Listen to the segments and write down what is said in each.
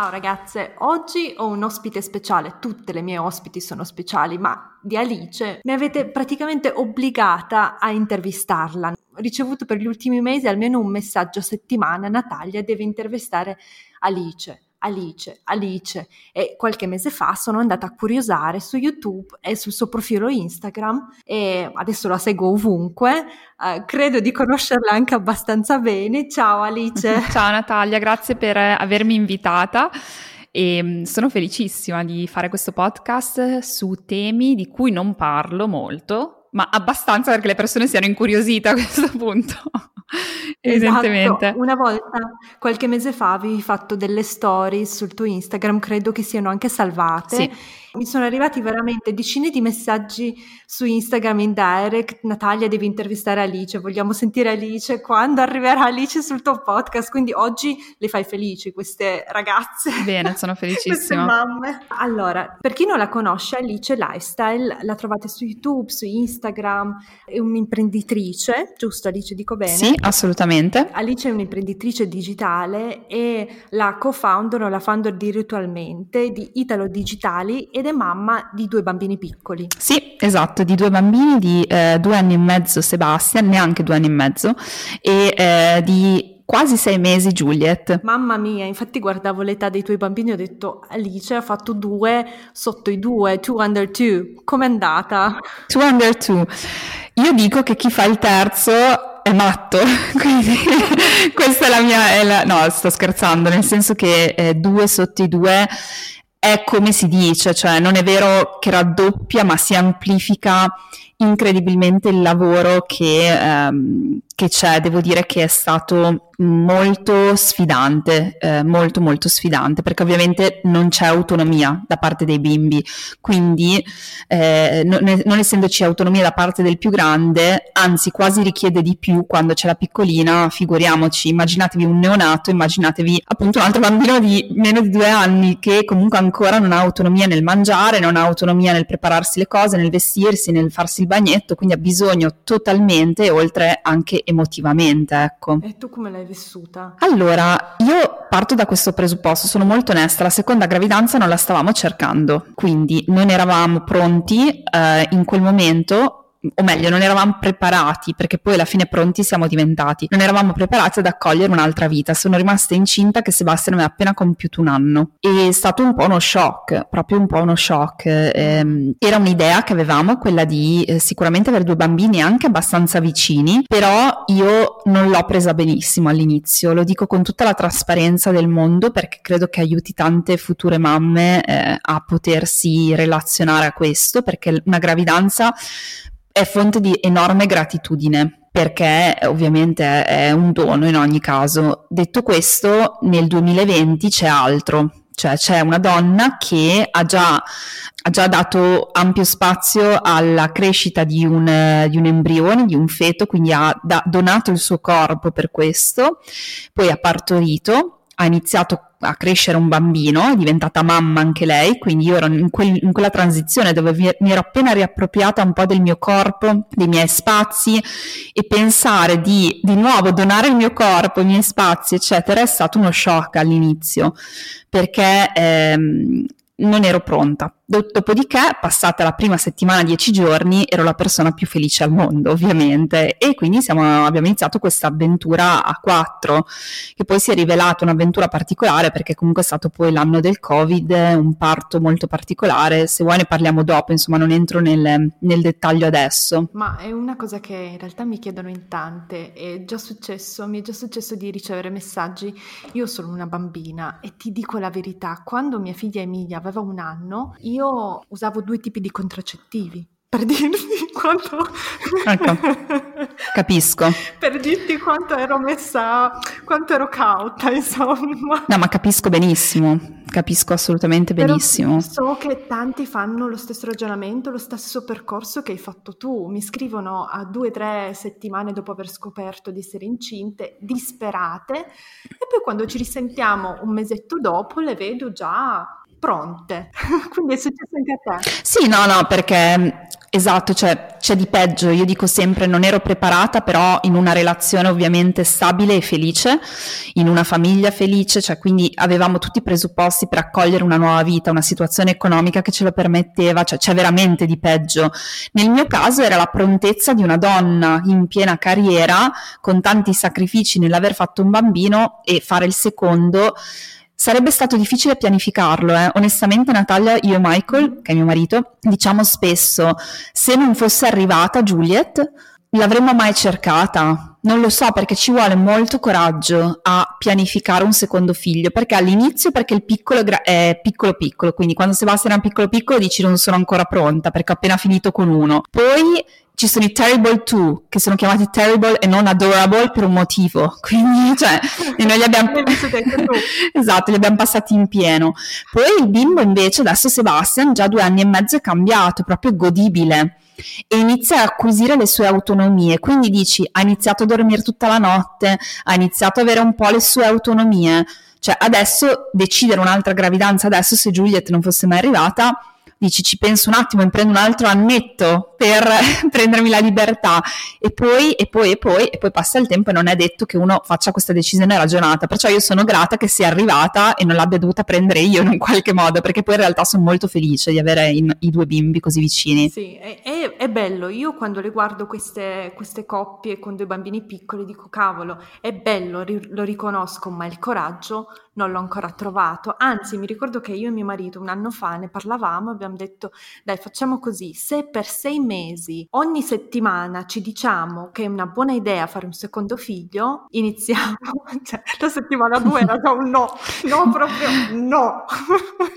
Ciao ragazze, oggi ho un ospite speciale, tutte le mie ospiti sono speciali, ma di Alice mi avete praticamente obbligata a intervistarla. Ho ricevuto per gli ultimi mesi almeno un messaggio a settimana, Natalia deve intervistare Alice. Alice, Alice e qualche mese fa sono andata a curiosare su YouTube e sul suo profilo Instagram e adesso la seguo ovunque, uh, credo di conoscerla anche abbastanza bene. Ciao Alice. Ciao Natalia, grazie per avermi invitata e mm, sono felicissima di fare questo podcast su temi di cui non parlo molto, ma abbastanza perché le persone siano incuriosite a questo punto. Evidentemente. Esatto. Una volta, qualche mese fa, avevi fatto delle stories sul tuo Instagram, credo che siano anche salvate. Sì mi sono arrivati veramente decine di messaggi su Instagram in direct. Natalia, devi intervistare Alice, vogliamo sentire Alice quando arriverà Alice sul tuo podcast. Quindi oggi le fai felici queste ragazze. Bene, sono felicissima. queste mamme. Allora, per chi non la conosce, Alice Lifestyle la trovate su YouTube, su Instagram, è un'imprenditrice, giusto Alice, dico bene? Sì, assolutamente. Alice è un'imprenditrice digitale e la co-founder o la founder di Ritualmente, di Italo Digitali ed è mamma di due bambini piccoli. Sì, esatto, di due bambini di eh, due anni e mezzo Sebastian, neanche due anni e mezzo, e eh, di quasi sei mesi Juliet. Mamma mia, infatti guardavo l'età dei tuoi bambini e ho detto Alice ha fatto due sotto i due, two under two. Com'è andata? Two under two. Io dico che chi fa il terzo è matto, quindi questa è la mia... È la... No, sto scherzando, nel senso che eh, due sotto i due è come si dice, cioè non è vero che raddoppia, ma si amplifica incredibilmente il lavoro che, ehm, che c'è. Devo dire che è stato molto sfidante, eh, molto molto sfidante, perché ovviamente non c'è autonomia da parte dei bimbi, quindi eh, non, non, essendoci autonomia da parte del più grande, anzi quasi richiede di più quando c'è la piccolina, figuriamoci, immaginatevi un neonato, immaginatevi appunto un altro bambino di meno di due anni che comunque ancora non ha autonomia nel mangiare, non ha autonomia nel prepararsi le cose, nel vestirsi, nel farsi il bagnetto, quindi ha bisogno totalmente, oltre anche emotivamente, ecco. E tu come l'hai vissuta? Allora, io parto da questo presupposto, sono molto onesta, la seconda gravidanza non la stavamo cercando, quindi non eravamo pronti eh, in quel momento o meglio, non eravamo preparati, perché poi alla fine pronti siamo diventati, non eravamo preparati ad accogliere un'altra vita. Sono rimasta incinta che Sebastiano aveva appena compiuto un anno. E è stato un po' uno shock, proprio un po' uno shock. Eh, era un'idea che avevamo, quella di eh, sicuramente avere due bambini anche abbastanza vicini, però io non l'ho presa benissimo all'inizio, lo dico con tutta la trasparenza del mondo perché credo che aiuti tante future mamme eh, a potersi relazionare a questo, perché una gravidanza è fonte di enorme gratitudine perché ovviamente è un dono in ogni caso. Detto questo, nel 2020 c'è altro, cioè c'è una donna che ha già, ha già dato ampio spazio alla crescita di un, di un, embrione, di un feto, quindi ha da, donato il suo corpo per questo, poi ha partorito, ha iniziato a crescere un bambino, è diventata mamma anche lei, quindi io ero in, quel, in quella transizione dove vi, mi ero appena riappropriata un po' del mio corpo, dei miei spazi e pensare di di nuovo donare il mio corpo, i miei spazi, eccetera, è stato uno shock all'inizio, perché ehm, non ero pronta. Dopodiché, passata la prima settimana, dieci giorni, ero la persona più felice al mondo, ovviamente, e quindi siamo, abbiamo iniziato questa avventura a quattro, che poi si è rivelata un'avventura particolare perché comunque è stato poi l'anno del Covid, un parto molto particolare. Se vuoi ne parliamo dopo, insomma, non entro nel, nel dettaglio adesso. Ma è una cosa che in realtà mi chiedono in tante, è già successo, mi è già successo di ricevere messaggi. Io sono una bambina e ti dico la verità, quando mia figlia Emilia aveva un anno, io usavo due tipi di contraccettivi per dirti quanto... Ecco, capisco. per dirti quanto ero messa, quanto ero cauta, insomma. No, ma capisco benissimo, capisco assolutamente benissimo. Però so che tanti fanno lo stesso ragionamento, lo stesso percorso che hai fatto tu. Mi scrivono a due o tre settimane dopo aver scoperto di essere incinte, disperate, e poi quando ci risentiamo un mesetto dopo le vedo già pronte. Quindi è successo anche a te. Sì, no, no, perché esatto, cioè c'è di peggio. Io dico sempre non ero preparata, però in una relazione ovviamente stabile e felice, in una famiglia felice, cioè quindi avevamo tutti i presupposti per accogliere una nuova vita, una situazione economica che ce lo permetteva, cioè c'è veramente di peggio. Nel mio caso era la prontezza di una donna in piena carriera, con tanti sacrifici nell'aver fatto un bambino e fare il secondo Sarebbe stato difficile pianificarlo, eh. onestamente Natalia, io e Michael, che è mio marito, diciamo spesso, se non fosse arrivata Juliet, l'avremmo mai cercata? Non lo so perché ci vuole molto coraggio a pianificare un secondo figlio, perché all'inizio perché il piccolo è piccolo piccolo, quindi quando Sebastian è piccolo piccolo dici non sono ancora pronta perché ho appena finito con uno. Poi ci sono i Terrible 2 che sono chiamati Terrible e non Adorable per un motivo, quindi cioè, e noi li abbiamo esatto, li abbiamo passati in pieno. Poi il bimbo invece, adesso Sebastian, già due anni e mezzo è cambiato, è proprio godibile e inizia a acquisire le sue autonomie, quindi dici ha iniziato a dormire tutta la notte, ha iniziato ad avere un po' le sue autonomie, cioè adesso decidere un'altra gravidanza adesso se Juliet non fosse mai arrivata dici ci penso un attimo e prendo un altro annetto per prendermi la libertà e poi, e poi, e poi, e poi passa il tempo e non è detto che uno faccia questa decisione ragionata. Perciò io sono grata che sia arrivata e non l'abbia dovuta prendere io in un qualche modo, perché poi in realtà sono molto felice di avere in, i due bimbi così vicini. Sì, è, è, bello. Io quando le guardo queste, queste, coppie con due bambini piccoli dico cavolo, è bello, ri, lo riconosco, ma il coraggio non l'ho ancora trovato. Anzi, mi ricordo che io e mio marito un anno fa ne parlavamo, abbiamo detto dai facciamo così, se per sei mesi ogni settimana ci diciamo che è una buona idea fare un secondo figlio, iniziamo. cioè, la settimana due era già un no, no proprio no.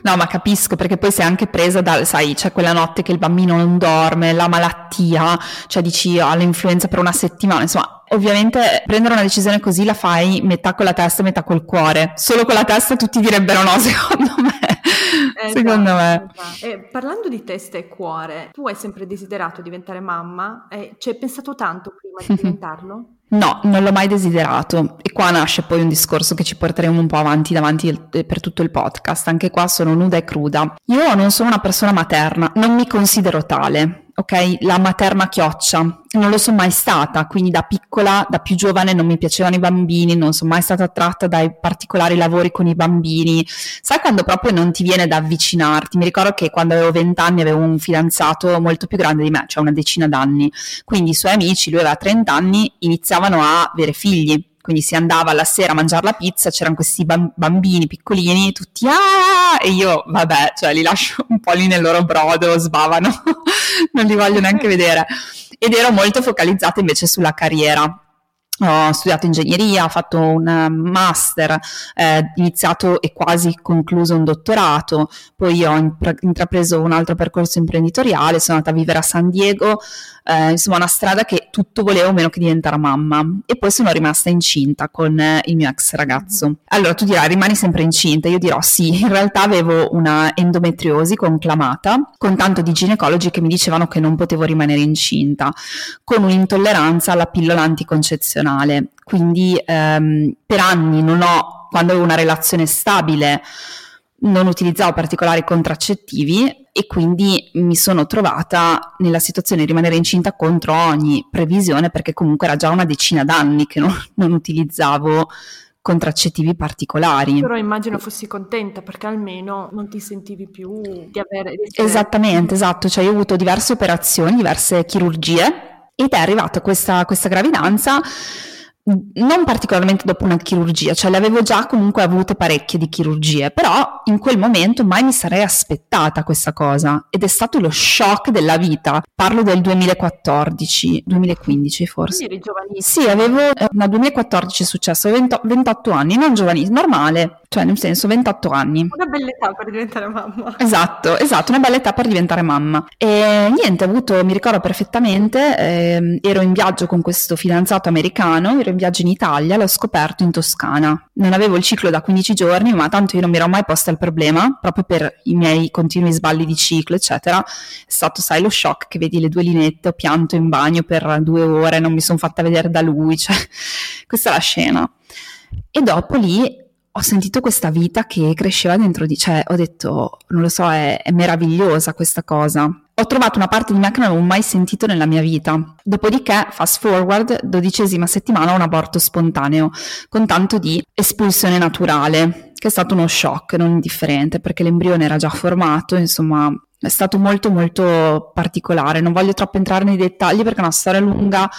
no, ma capisco perché poi sei anche presa dal, sai, c'è quella notte che il bambino non dorme, la malattia, cioè dici ha oh, l'influenza per una settimana, insomma Ovviamente prendere una decisione così la fai metà con la testa e metà col cuore. Solo con la testa tutti direbbero no, secondo me. Esatto, secondo me. Esatto. Parlando di testa e cuore, tu hai sempre desiderato diventare mamma? E ci hai pensato tanto prima di diventarlo? No, non l'ho mai desiderato e qua nasce poi un discorso che ci porteremo un po' avanti davanti per tutto il podcast. Anche qua sono nuda e cruda. Io non sono una persona materna, non mi considero tale ok? La materna chioccia. Non lo sono mai stata, quindi da piccola, da più giovane non mi piacevano i bambini, non sono mai stata attratta dai particolari lavori con i bambini. Sai quando proprio non ti viene da avvicinarti? Mi ricordo che quando avevo vent'anni avevo un fidanzato molto più grande di me, cioè una decina d'anni. Quindi i suoi amici, lui aveva 30 anni, iniziavano a avere figli quindi si andava alla sera a mangiare la pizza, c'erano questi bambini piccolini, tutti ah! E io, vabbè, cioè li lascio un po' lì nel loro brodo, sbavano, non li voglio neanche vedere. Ed ero molto focalizzata invece sulla carriera ho studiato ingegneria, ho fatto un master, eh, iniziato e quasi concluso un dottorato, poi ho intrapreso un altro percorso imprenditoriale, sono andata a vivere a San Diego, eh, insomma una strada che tutto volevo meno che diventare mamma. E poi sono rimasta incinta con eh, il mio ex ragazzo. Mm-hmm. Allora tu dirai rimani sempre incinta, io dirò sì, in realtà avevo una endometriosi conclamata con tanto di ginecologi che mi dicevano che non potevo rimanere incinta, con un'intolleranza alla pillola anticoncezionale personale, quindi ehm, per anni non ho, quando avevo una relazione stabile, non utilizzavo particolari contraccettivi e quindi mi sono trovata nella situazione di rimanere incinta contro ogni previsione perché comunque era già una decina d'anni che non, non utilizzavo contraccettivi particolari. Però immagino fossi contenta perché almeno non ti sentivi più di avere... Di Esattamente, esatto, cioè io ho avuto diverse operazioni, diverse chirurgie ed è arrivata questa, questa gravidanza non particolarmente dopo una chirurgia, cioè le avevo già comunque avute parecchie di chirurgie, però in quel momento mai mi sarei aspettata questa cosa ed è stato lo shock della vita. Parlo del 2014, 2015 forse. Quindi eri giovanissima. Sì, avevo, eh, no, 2014 è successo, 20, 28 anni, non giovanissima, normale, cioè nel senso 28 anni. Una bella età per diventare mamma. Esatto, esatto, una bella età per diventare mamma. E niente, ho avuto, mi ricordo perfettamente, eh, ero in viaggio con questo fidanzato americano, ero in viaggio in Italia, l'ho scoperto in Toscana. Non avevo il ciclo da 15 giorni, ma tanto io non mi ero mai posta il problema, proprio per i miei continui sballi di ciclo, eccetera. È stato, sai, lo shock che vedi le due linette, ho pianto in bagno per due ore, non mi sono fatta vedere da lui, cioè, questa è la scena. E dopo lì ho sentito questa vita che cresceva dentro di, cioè ho detto, non lo so, è, è meravigliosa questa cosa ho trovato una parte di me che non avevo mai sentito nella mia vita. Dopodiché, fast forward, dodicesima settimana, un aborto spontaneo, con tanto di espulsione naturale, che è stato uno shock non indifferente, perché l'embrione era già formato, insomma, è stato molto molto particolare. Non voglio troppo entrare nei dettagli perché è una storia lunga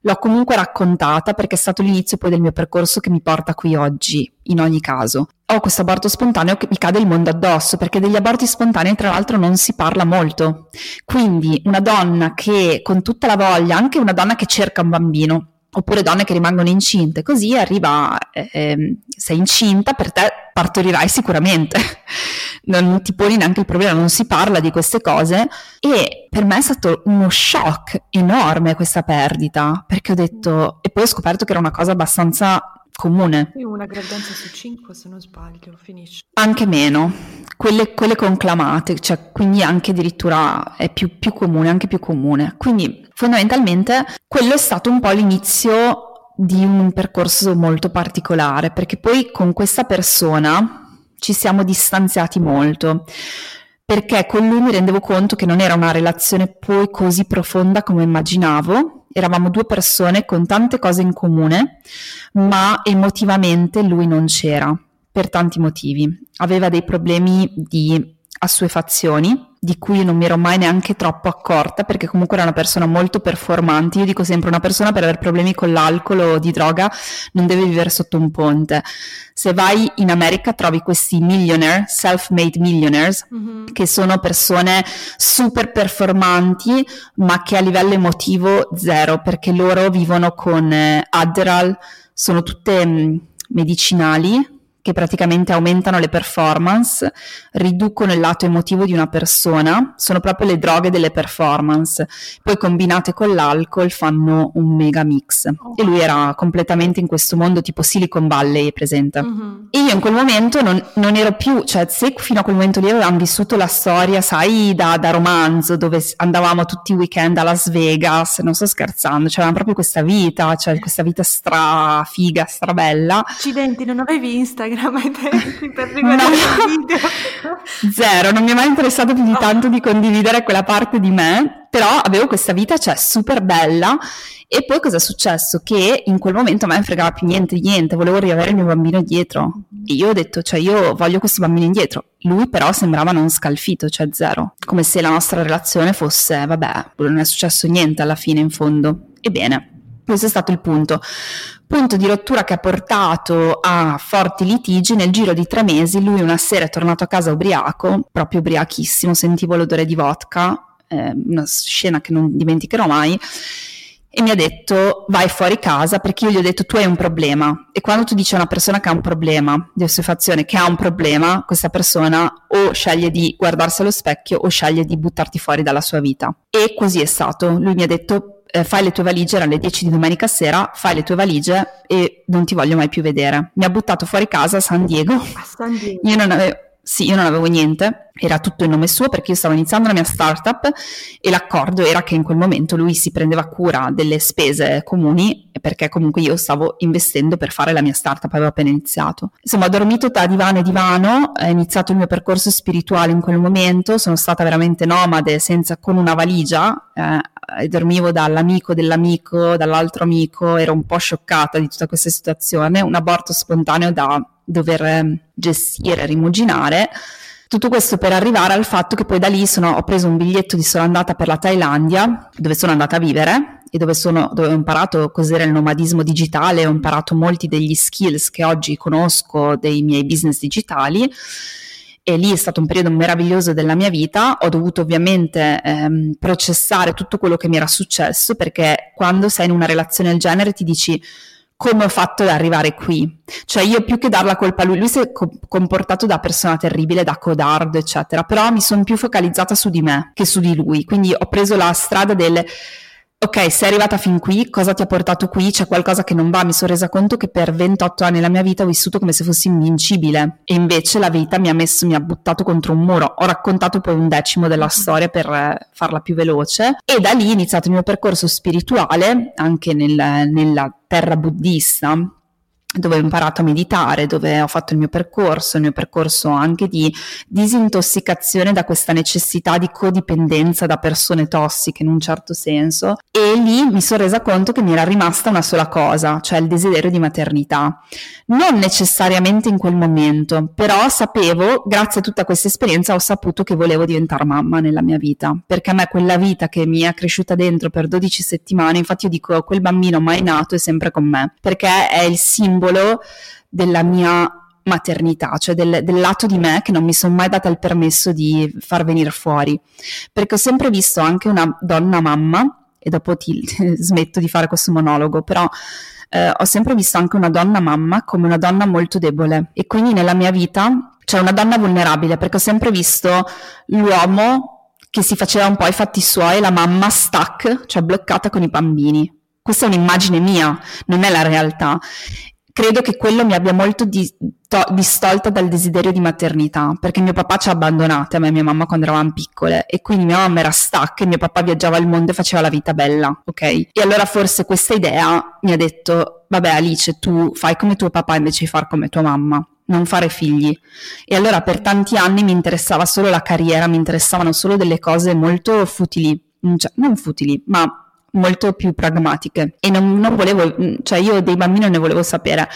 l'ho comunque raccontata perché è stato l'inizio poi del mio percorso che mi porta qui oggi, in ogni caso. Ho questo aborto spontaneo che mi cade il mondo addosso perché degli aborti spontanei tra l'altro non si parla molto. Quindi una donna che con tutta la voglia, anche una donna che cerca un bambino, oppure donne che rimangono incinte, così arriva, eh, sei incinta, per te partorirai sicuramente, non ti poni neanche il problema, non si parla di queste cose. E per me è stato uno shock enorme questa perdita, perché ho detto, e poi ho scoperto che era una cosa abbastanza comune. Una gravidanza su cinque, se non sbaglio, finisce. Anche meno, quelle, quelle conclamate, cioè quindi anche addirittura è più, più comune, anche più comune. Quindi fondamentalmente quello è stato un po' l'inizio di un percorso molto particolare, perché poi con questa persona ci siamo distanziati molto perché con lui mi rendevo conto che non era una relazione poi così profonda come immaginavo. Eravamo due persone con tante cose in comune, ma emotivamente lui non c'era per tanti motivi. Aveva dei problemi di assuefazioni di cui non mi ero mai neanche troppo accorta perché comunque era una persona molto performante. Io dico sempre una persona per avere problemi con l'alcol o di droga non deve vivere sotto un ponte. Se vai in America trovi questi millionaire, self-made millionaires, mm-hmm. che sono persone super performanti ma che a livello emotivo zero perché loro vivono con eh, Adderall, sono tutte mh, mm, medicinali che praticamente aumentano le performance, riducono il lato emotivo di una persona, sono proprio le droghe delle performance, poi combinate con l'alcol fanno un mega mix. E lui era completamente in questo mondo tipo Silicon Valley presente. Mm-hmm. E io in quel momento non, non, ero più, cioè se fino a quel momento lì avevamo vissuto la storia, sai, da, da romanzo, dove andavamo tutti i weekend a Las Vegas, non sto scherzando, cioè avevamo proprio questa vita, cioè questa vita stra figa, stra bella. Accidenti, non avevi Instagram? Instagram ai tempi per riguardare no. i video? Zero, non mi è mai interessato più di tanto di condividere quella parte di me, però avevo questa vita, cioè, super bella. E poi cosa è successo? Che in quel momento a me non fregava più niente, niente, volevo riavere il mio bambino dietro. E io ho detto, cioè, io voglio questo bambino indietro. Lui però sembrava non scalfito, cioè zero. Come se la nostra relazione fosse, vabbè, non è successo niente alla fine in fondo. Ebbene, questo è stato il punto. Punto di rottura che ha portato a forti litigi. Nel giro di tre mesi lui una sera è tornato a casa ubriaco, proprio ubriachissimo, sentivo l'odore di vodka, eh, una scena che non dimenticherò mai, e mi ha detto vai fuori casa perché io gli ho detto tu hai un problema e quando tu dici a una persona che ha un problema di ossefazione, che ha un problema, questa persona o sceglie di guardarsi allo specchio o sceglie di buttarti fuori dalla sua vita. E così è stato. Lui mi ha detto eh, fai le tue valigie, erano le 10 di domenica sera, fai le tue valigie e non ti voglio mai più vedere. Mi ha buttato fuori casa a San Diego. A San Diego. Io non avevo, sì, io non avevo niente, era tutto in nome suo perché io stavo iniziando la mia startup e l'accordo era che in quel momento lui si prendeva cura delle spese comuni perché comunque io stavo investendo per fare la mia startup, avevo appena iniziato. Insomma, ho dormito da divano e divano, è iniziato il mio percorso spirituale in quel momento, sono stata veramente nomade senza, con una valigia, eh, dormivo dall'amico dell'amico, dall'altro amico, ero un po' scioccata di tutta questa situazione, un aborto spontaneo da dover ehm, gestire, rimuginare. Tutto questo per arrivare al fatto che poi da lì sono, ho preso un biglietto di sono andata per la Thailandia, dove sono andata a vivere e dove, sono, dove ho imparato cos'era il nomadismo digitale, ho imparato molti degli skills che oggi conosco dei miei business digitali e lì è stato un periodo meraviglioso della mia vita, ho dovuto ovviamente ehm, processare tutto quello che mi era successo perché quando sei in una relazione del genere ti dici come ho fatto ad arrivare qui. Cioè io più che dar la colpa a lui, lui si è co- comportato da persona terribile, da codardo, eccetera, però mi sono più focalizzata su di me che su di lui, quindi ho preso la strada del ok, sei arrivata fin qui, cosa ti ha portato qui? C'è qualcosa che non va, mi sono resa conto che per 28 anni della mia vita ho vissuto come se fossi invincibile e invece la vita mi ha messo, mi ha buttato contro un muro. Ho raccontato poi un decimo della mm-hmm. storia per eh, farla più veloce e da lì è iniziato il mio percorso spirituale anche nel, nella terra buddista dove ho imparato a meditare, dove ho fatto il mio percorso, il mio percorso anche di disintossicazione da questa necessità di codipendenza da persone tossiche in un certo senso. E lì mi sono resa conto che mi era rimasta una sola cosa, cioè il desiderio di maternità. Non necessariamente in quel momento, però sapevo, grazie a tutta questa esperienza, ho saputo che volevo diventare mamma nella mia vita, perché a me quella vita che mi è cresciuta dentro per 12 settimane, infatti io dico quel bambino mai nato è sempre con me, perché è il simbolo simbolo della mia maternità, cioè del, del, lato di me che non mi sono mai data il permesso di far venire fuori, perché ho sempre visto anche una donna mamma, e dopo ti smetto di fare questo monologo, però eh, ho sempre visto anche una donna mamma come una donna molto debole. E quindi nella mia vita c'è una donna vulnerabile perché ho sempre visto l'uomo che si faceva un po' i fatti suoi e la mamma stuck, cioè bloccata con i bambini. Questa è un'immagine mia, non è la realtà credo che quello mi abbia molto di, to, distolta dal desiderio di maternità, perché mio papà ci ha abbandonate a me e mia mamma quando eravamo piccole e quindi mia mamma era stacca e mio papà viaggiava al mondo e faceva la vita bella, ok? E allora forse questa idea mi ha detto, vabbè Alice, tu fai come tuo papà invece di far come tua mamma non fare figli. E allora per tanti anni mi interessava solo la carriera, mi interessavano solo delle cose molto futili, cioè, non futili, ma molto più pragmatiche e non, non volevo, cioè io dei bambini non ne volevo sapere.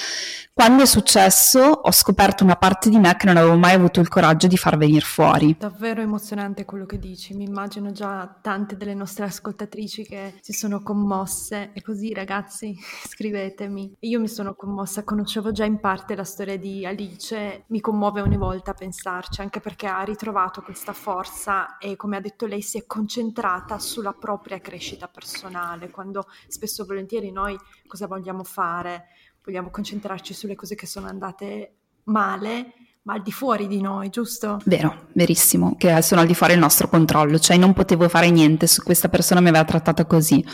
Quando è successo ho scoperto una parte di me che non avevo mai avuto il coraggio di far venire fuori. Davvero emozionante quello che dici, mi immagino già tante delle nostre ascoltatrici che si sono commosse e così ragazzi scrivetemi. Io mi sono commossa, conoscevo già in parte la storia di Alice, mi commuove ogni volta a pensarci, anche perché ha ritrovato questa forza e come ha detto lei si è concentrata sulla propria crescita personale, quando spesso e volentieri noi cosa vogliamo fare? Vogliamo concentrarci sulle cose che sono andate male, ma al di fuori di noi, giusto? Vero, verissimo, che sono al di fuori del nostro controllo, cioè non potevo fare niente su questa persona mi aveva trattata così,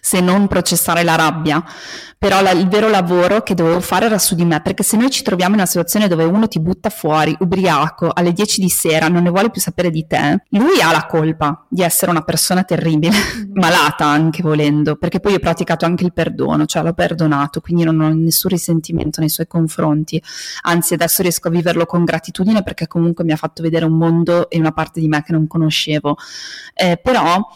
se non processare la rabbia, però la, il vero lavoro che dovevo fare era su di me, perché se noi ci troviamo in una situazione dove uno ti butta fuori, ubriaco, alle 10 di sera, non ne vuole più sapere di te, lui ha la colpa di essere una persona terribile, mm. malata anche volendo, perché poi ho praticato anche il perdono, cioè l'ho perdonato, quindi non ho nessun risentimento nei suoi confronti, anzi adesso riesco a viverlo con gratitudine perché comunque mi ha fatto vedere un mondo e una parte di me che non conoscevo, eh, però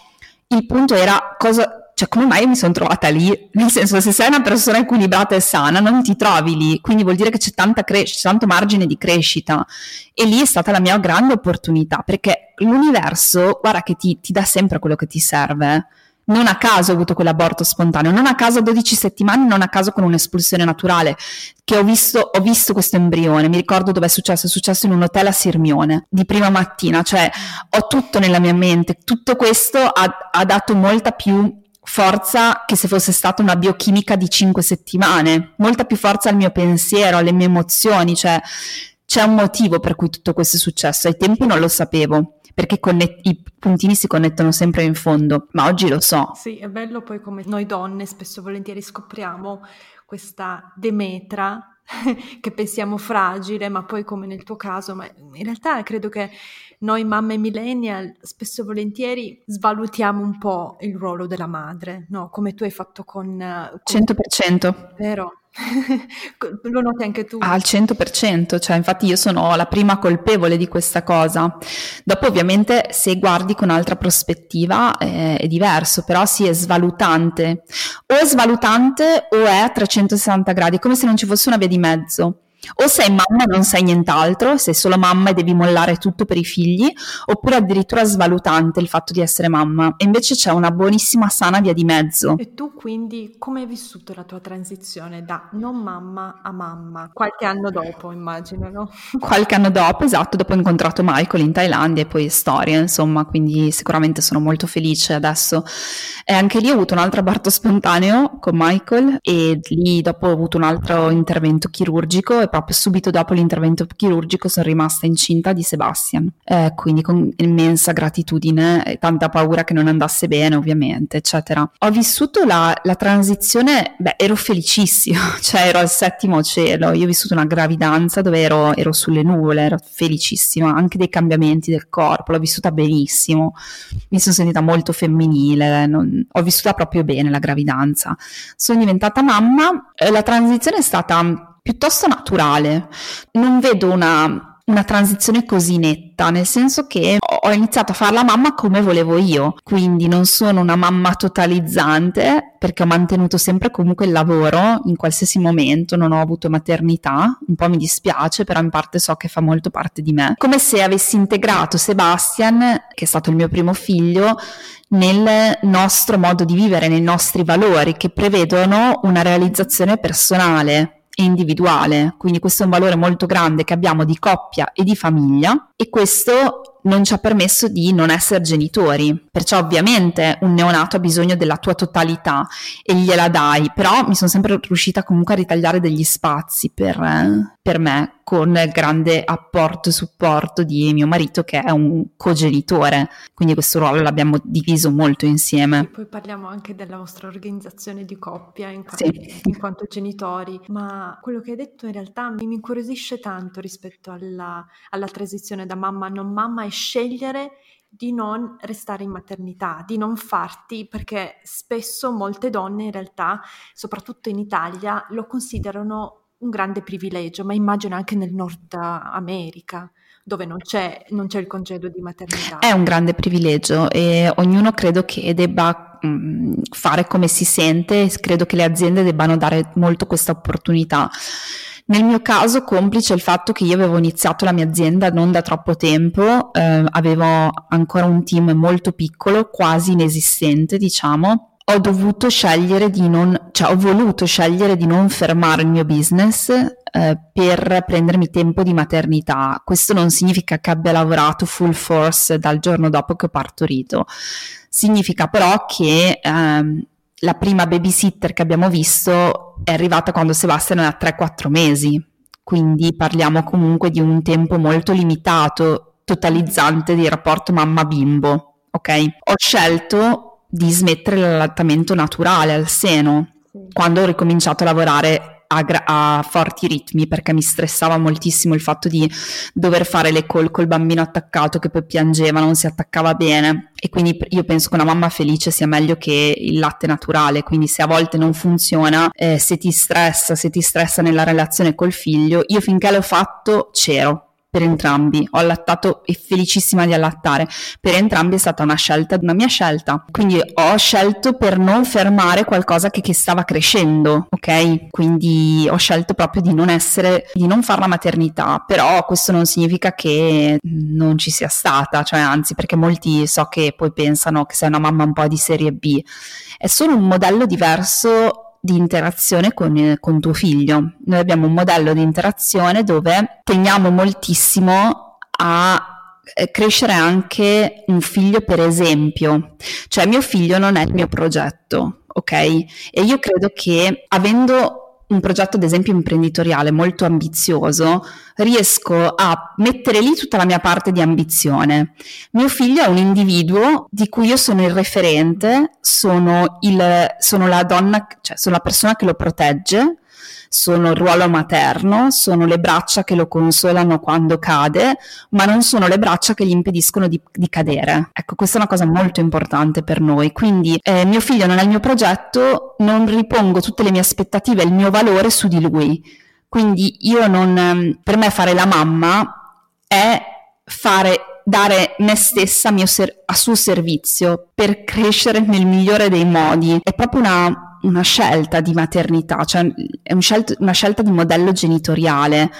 il punto era cosa cioè come mai mi sono trovata lì? Nel senso, se sei una persona equilibrata e sana, non ti trovi lì, quindi vuol dire che c'è, cres- c'è tanto margine di crescita. E lì è stata la mia grande opportunità, perché l'universo, guarda che ti, ti dà sempre quello che ti serve. Non a caso ho avuto quell'aborto spontaneo, non a caso 12 settimane, non a caso con un'espulsione naturale, che ho visto, ho visto questo embrione, mi ricordo dove è successo, è successo in un hotel a Sirmione, di prima mattina, cioè ho tutto nella mia mente, tutto questo ha, ha dato molta più forza che se fosse stata una biochimica di cinque settimane, molta più forza al mio pensiero, alle mie emozioni, cioè c'è un motivo per cui tutto questo è successo. Ai tempi non lo sapevo, perché connet- i puntini si connettono sempre in fondo, ma oggi lo so. Sì, è bello poi come noi donne spesso e volentieri scopriamo questa Demetra che pensiamo fragile, ma poi come nel tuo caso, ma in realtà credo che noi mamme millennial spesso e volentieri svalutiamo un po' il ruolo della madre, no? Come tu hai fatto con... con... 100%. Vero? Lo noti anche tu? Al 100%, cioè infatti io sono la prima colpevole di questa cosa. Dopo ovviamente se guardi con altra prospettiva eh, è diverso, però sì è svalutante. O è svalutante o è a 360 gradi, come se non ci fosse una via di mezzo. O sei mamma e non sai nient'altro, sei solo mamma e devi mollare tutto per i figli, oppure addirittura svalutante il fatto di essere mamma. E invece c'è una buonissima sana via di mezzo. E tu quindi come hai vissuto la tua transizione da non mamma a mamma? Qualche anno dopo, immagino, no? Qualche anno dopo, esatto, dopo ho incontrato Michael in Thailandia e poi storia, insomma, quindi sicuramente sono molto felice adesso. E anche lì ho avuto un altro aborto spontaneo con Michael e lì dopo ho avuto un altro intervento chirurgico e proprio subito dopo l'intervento chirurgico sono rimasta incinta di Sebastian, eh, quindi con immensa gratitudine e tanta paura che non andasse bene ovviamente, eccetera. Ho vissuto la, la transizione, beh, ero felicissima, cioè ero al settimo cielo, io ho vissuto una gravidanza dove ero, ero sulle nuvole, ero felicissima, anche dei cambiamenti del corpo, l'ho vissuta benissimo, mi sono sentita molto femminile, non, ho vissuta proprio bene la gravidanza. Sono diventata mamma, la transizione è stata piuttosto naturale. Non vedo una, una transizione così netta, nel senso che ho iniziato a fare la mamma come volevo io, quindi non sono una mamma totalizzante perché ho mantenuto sempre comunque il lavoro in qualsiasi momento, non ho avuto maternità, un po' mi dispiace, però in parte so che fa molto parte di me. Come se avessi integrato Sebastian, che è stato il mio primo figlio, nel nostro modo di vivere, nei nostri valori che prevedono una realizzazione personale e individuale, quindi questo è un valore molto grande che abbiamo di coppia e di famiglia e questo non ci ha permesso di non essere genitori. Perciò ovviamente un neonato ha bisogno della tua totalità e gliela dai, però mi sono sempre riuscita comunque a ritagliare degli spazi per, per me con grande apporto e supporto di mio marito che è un cogenitore, quindi questo ruolo l'abbiamo diviso molto insieme. E poi parliamo anche della vostra organizzazione di coppia in quanto, sì. in quanto genitori, ma quello che hai detto in realtà mi incuriosisce tanto rispetto alla, alla transizione da mamma a non mamma e scegliere di non restare in maternità, di non farti, perché spesso molte donne in realtà, soprattutto in Italia, lo considerano un grande privilegio, ma immagino anche nel Nord America dove non c'è, non c'è, il congedo di maternità. È un grande privilegio e ognuno credo che debba mh, mm, fare come si sente credo che le aziende debbano dare molto questa opportunità. Nel mio caso, complice il fatto che io avevo iniziato la mia azienda non da troppo tempo, eh, avevo ancora un team molto piccolo, quasi inesistente, diciamo. Ho dovuto scegliere di non, cioè ho voluto scegliere di non fermare il mio business eh, per prendermi tempo di maternità. Questo non significa che abbia lavorato full force dal giorno dopo che ho partorito. Significa però che ehm, la prima babysitter che abbiamo visto è arrivata quando Sebastiano aveva 3-4 mesi, quindi parliamo comunque di un tempo molto limitato, totalizzante di rapporto mamma-bimbo, ok? Ho scelto di smettere l'allattamento naturale al seno quando ho ricominciato a lavorare a, gra- a, forti ritmi perché mi stressava moltissimo il fatto di dover fare le call col bambino attaccato che poi piangeva, non si attaccava bene. E quindi io penso che una mamma felice sia meglio che il latte naturale, quindi se a volte non funziona, eh, se ti stressa, se ti stressa nella relazione col figlio, io finché l'ho fatto c'ero, per entrambi. Ho allattato e felicissima di allattare. Per entrambi è stata una scelta, una mia scelta. Quindi ho scelto per non fermare qualcosa che, che stava crescendo, ok? Quindi ho scelto proprio di non essere, di non fare la maternità, però questo non significa che non ci sia stata, cioè anzi perché molti so che poi pensano che sei una mamma un po' di serie B. È solo un modello diverso di interazione con, con tuo figlio. Noi abbiamo un modello di interazione dove teniamo moltissimo a eh, crescere anche un figlio per esempio, cioè mio figlio non è il mio progetto, ok? E io credo che avendo un progetto ad esempio imprenditoriale molto ambizioso, riesco a mettere lì tutta la mia parte di ambizione. Mio figlio è un individuo di cui io sono il referente, sono, il, sono la donna, cioè sono la persona che lo protegge, sono il ruolo materno, sono le braccia che lo consolano quando cade, ma non sono le braccia che gli impediscono di, di cadere. Ecco, questa è una cosa molto importante per noi. Quindi eh, mio figlio non è il mio progetto, non ripongo tutte le mie aspettative e il mio valore su di lui. Quindi io non, ehm, per me fare la mamma è fare dare me stessa a, ser- a suo servizio per crescere nel migliore dei modi. È proprio una, una scelta di maternità, cioè è un scelta, una scelta di modello genitoriale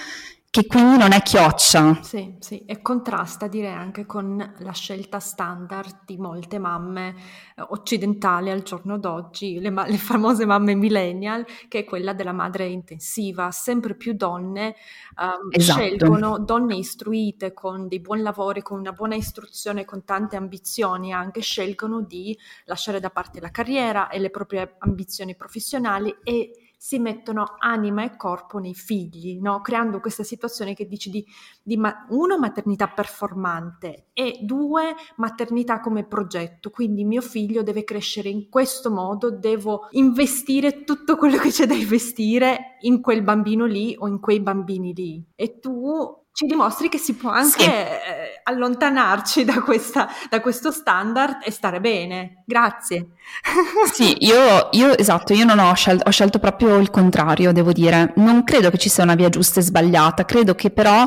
che quindi non è chioccia. Sì, sì, e contrasta direi anche con la scelta standard di molte mamme eh, occidentali al giorno d'oggi, le, ma- le, famose mamme millennial, che è quella della madre intensiva. Sempre più donne um, esatto. scelgono, donne istruite con dei buoni lavori, con una buona istruzione, con tante ambizioni, anche scelgono di lasciare da parte la carriera e le proprie ambizioni professionali e si mettono anima e corpo nei figli, no? creando questa situazione che dici di, di ma- uno, maternità performante e due, maternità come progetto. Quindi mio figlio deve crescere in questo modo, devo investire tutto quello che c'è da investire in quel bambino lì o in quei bambini lì. E tu ci dimostri che si può anche sì. eh, allontanarci da, questa, da, questo standard e stare bene. Grazie. Sì, io, io esatto, io non ho scelto, ho scelto proprio il contrario, devo dire. Non credo che ci sia una via giusta e sbagliata, credo che però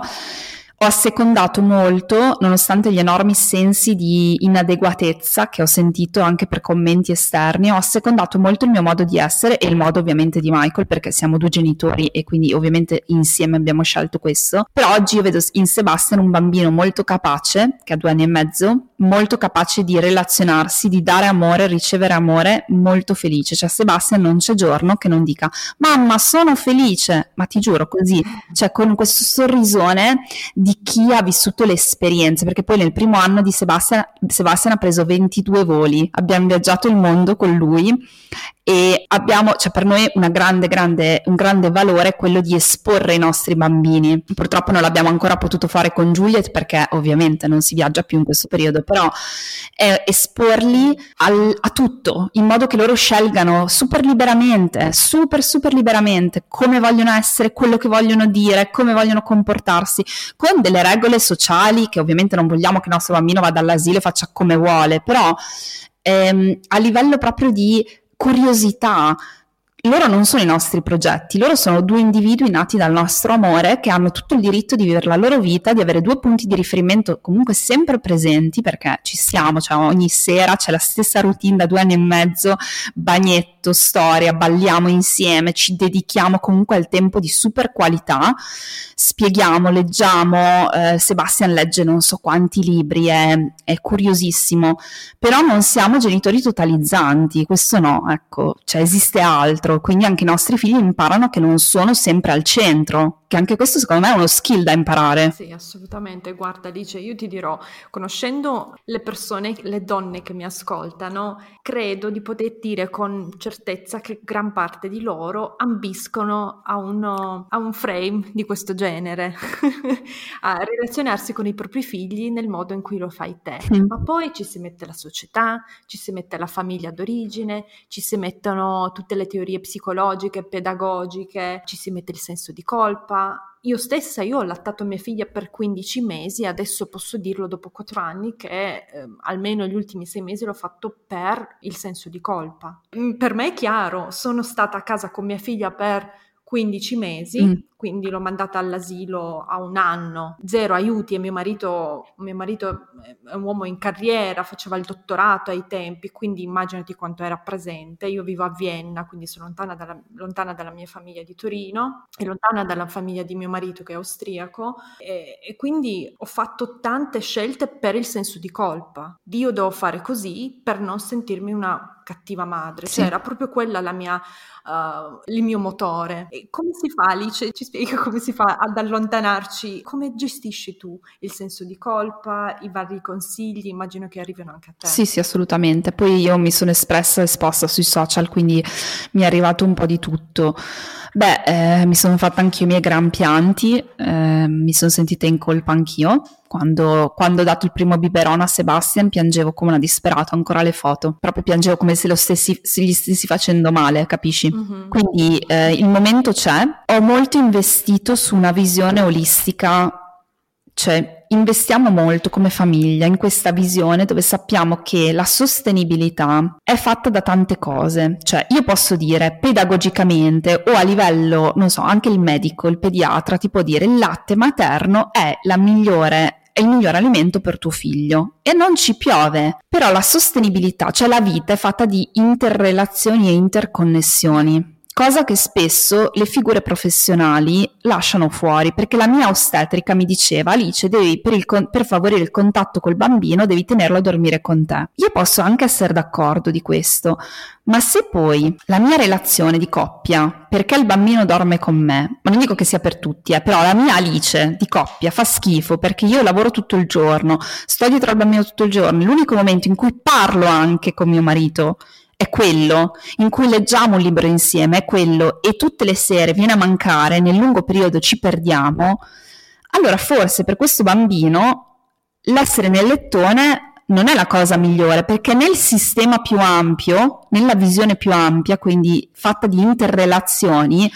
ho assecondato molto, nonostante gli enormi sensi di inadeguatezza che ho sentito anche per commenti esterni, ho assecondato molto il mio modo di essere e il modo ovviamente di Michael, perché siamo due genitori e quindi ovviamente insieme abbiamo scelto questo. Però oggi io vedo in Sebastian un bambino molto capace, che ha due anni e mezzo, molto capace di relazionarsi, di dare amore, ricevere amore, molto felice. Cioè Sebastian non c'è giorno che non dica mamma sono felice, ma ti giuro così, cioè con questo sorrisone di chi ha vissuto le esperienze, perché poi nel primo anno di Sebastian, Sebastian ha preso 22 voli, abbiamo viaggiato il mondo con lui e abbiamo, cioè per noi grande, grande, un grande valore è quello di esporre i nostri bambini. Purtroppo non l'abbiamo ancora potuto fare con Juliet perché ovviamente non si viaggia più in questo periodo, però è esporli al, a tutto, in modo che loro scelgano super liberamente, super super liberamente come vogliono essere, quello che vogliono dire, come vogliono comportarsi, con delle regole sociali che ovviamente non vogliamo che il nostro bambino vada all'asilo e faccia come vuole, però ehm, a livello proprio di curiosità. Loro non sono i nostri progetti, loro sono due individui nati dal nostro amore che hanno tutto il diritto di vivere la loro vita, di avere due punti di riferimento comunque sempre presenti perché ci siamo, cioè ogni sera c'è la stessa routine da due anni e mezzo, bagnetto, storia, balliamo insieme, ci dedichiamo comunque al tempo di super qualità, spieghiamo, leggiamo, eh, Sebastian legge non so quanti libri, è, è curiosissimo, però non siamo genitori totalizzanti, questo no, ecco, cioè esiste altro, quindi anche i nostri figli imparano che non sono sempre al centro, che anche questo secondo me è uno skill da imparare. Sì, assolutamente, guarda Alice, io ti dirò, conoscendo le persone, le donne che mi ascoltano, credo di poter dire con certezza che gran parte di loro ambiscono a, uno, a un frame di questo genere, a relazionarsi con i propri figli nel modo in cui lo fai te, mm. ma poi ci si mette la società, ci si mette la famiglia d'origine, ci si mettono tutte le teorie psicologiche, pedagogiche, ci si mette il senso di colpa, io stessa, io ho allattato mia figlia per 15 mesi, adesso posso dirlo dopo 4 anni che eh, almeno gli ultimi 6 mesi l'ho fatto per il senso di colpa. Mm, per me è chiaro, sono stata a casa con mia figlia per 15 mesi, mm quindi l'ho mandata all'asilo a un anno, zero aiuti e mio marito, mio marito è un uomo in carriera, faceva il dottorato ai tempi, quindi immaginati quanto era presente. Io vivo a Vienna, quindi sono lontana dalla, lontana dalla mia famiglia di Torino e lontana dalla famiglia di mio marito che è austriaco e, e quindi ho fatto tante scelte per il senso di colpa. Io devo fare così per non sentirmi una cattiva madre, sì. cioè era proprio quella la mia, uh, il mio motore. E come si fa Alice? Ci spiega come si fa ad allontanarci, come gestisci tu il senso di colpa, i vari consigli, immagino che arrivino anche a te. Sì, sì, assolutamente. Poi io mi sono espressa e esposta sui social, quindi mi è arrivato un po' di tutto. Beh, eh, mi sono fatta anch'io i miei gran pianti, eh, mi sono sentita in colpa anch'io. Quando, quando, ho dato il primo biberone a Sebastian piangevo come una disperata, ancora le foto, proprio piangevo come se, lo stessi, se gli stessi facendo male, capisci? Mm-hmm. Quindi eh, il momento c'è, ho molto investito su una visione olistica cioè, investiamo molto come famiglia in questa visione dove sappiamo che la sostenibilità è fatta da tante cose. Cioè, io posso dire pedagogicamente o a livello, non so, anche il medico, il pediatra ti può dire il latte materno è la migliore è il migliore alimento per tuo figlio. E non ci piove, però la sostenibilità, cioè la vita è fatta di interrelazioni e interconnessioni cosa che spesso le figure professionali lasciano fuori, perché la mia ostetrica mi diceva Alice, devi, per, il, per, favorire il contatto col bambino devi tenerlo a dormire con te. Io posso anche essere d'accordo di questo, ma se poi la mia relazione di coppia, perché il bambino dorme con me, ma non dico che sia per tutti, eh, però la mia Alice di coppia fa schifo perché io lavoro tutto il giorno, sto dietro al bambino tutto il giorno, l'unico momento in cui parlo anche con mio marito è quello in cui leggiamo un libro insieme, è quello e tutte le sere viene a mancare, nel lungo periodo ci perdiamo, allora forse per questo bambino l'essere nel lettone non è la cosa migliore perché nel sistema più ampio, nella visione più ampia, quindi fatta di interrelazioni,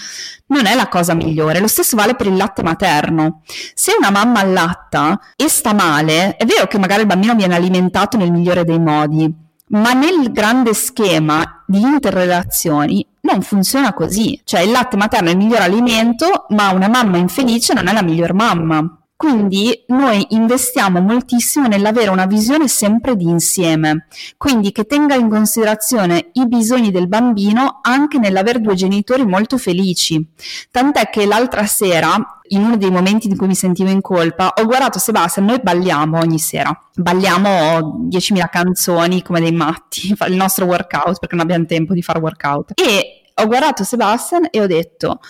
non è la cosa migliore. Lo stesso vale per il latte materno. Se una mamma allatta e sta male, è vero che magari il bambino viene alimentato nel migliore dei modi, ma nel grande schema di interrelazioni non funziona così. Cioè il latte materno è il miglior alimento, ma una mamma infelice non è la miglior mamma. Quindi noi investiamo moltissimo nell'avere una visione sempre di insieme, quindi che tenga in considerazione i bisogni del bambino anche nell'avere due genitori molto felici. Tant'è che l'altra sera, in uno dei momenti in cui mi sentivo in colpa, ho guardato Sebastian, noi balliamo ogni sera, balliamo 10.000 canzoni come dei matti, il nostro workout perché non abbiamo tempo di fare workout. E ho guardato Sebastian e ho detto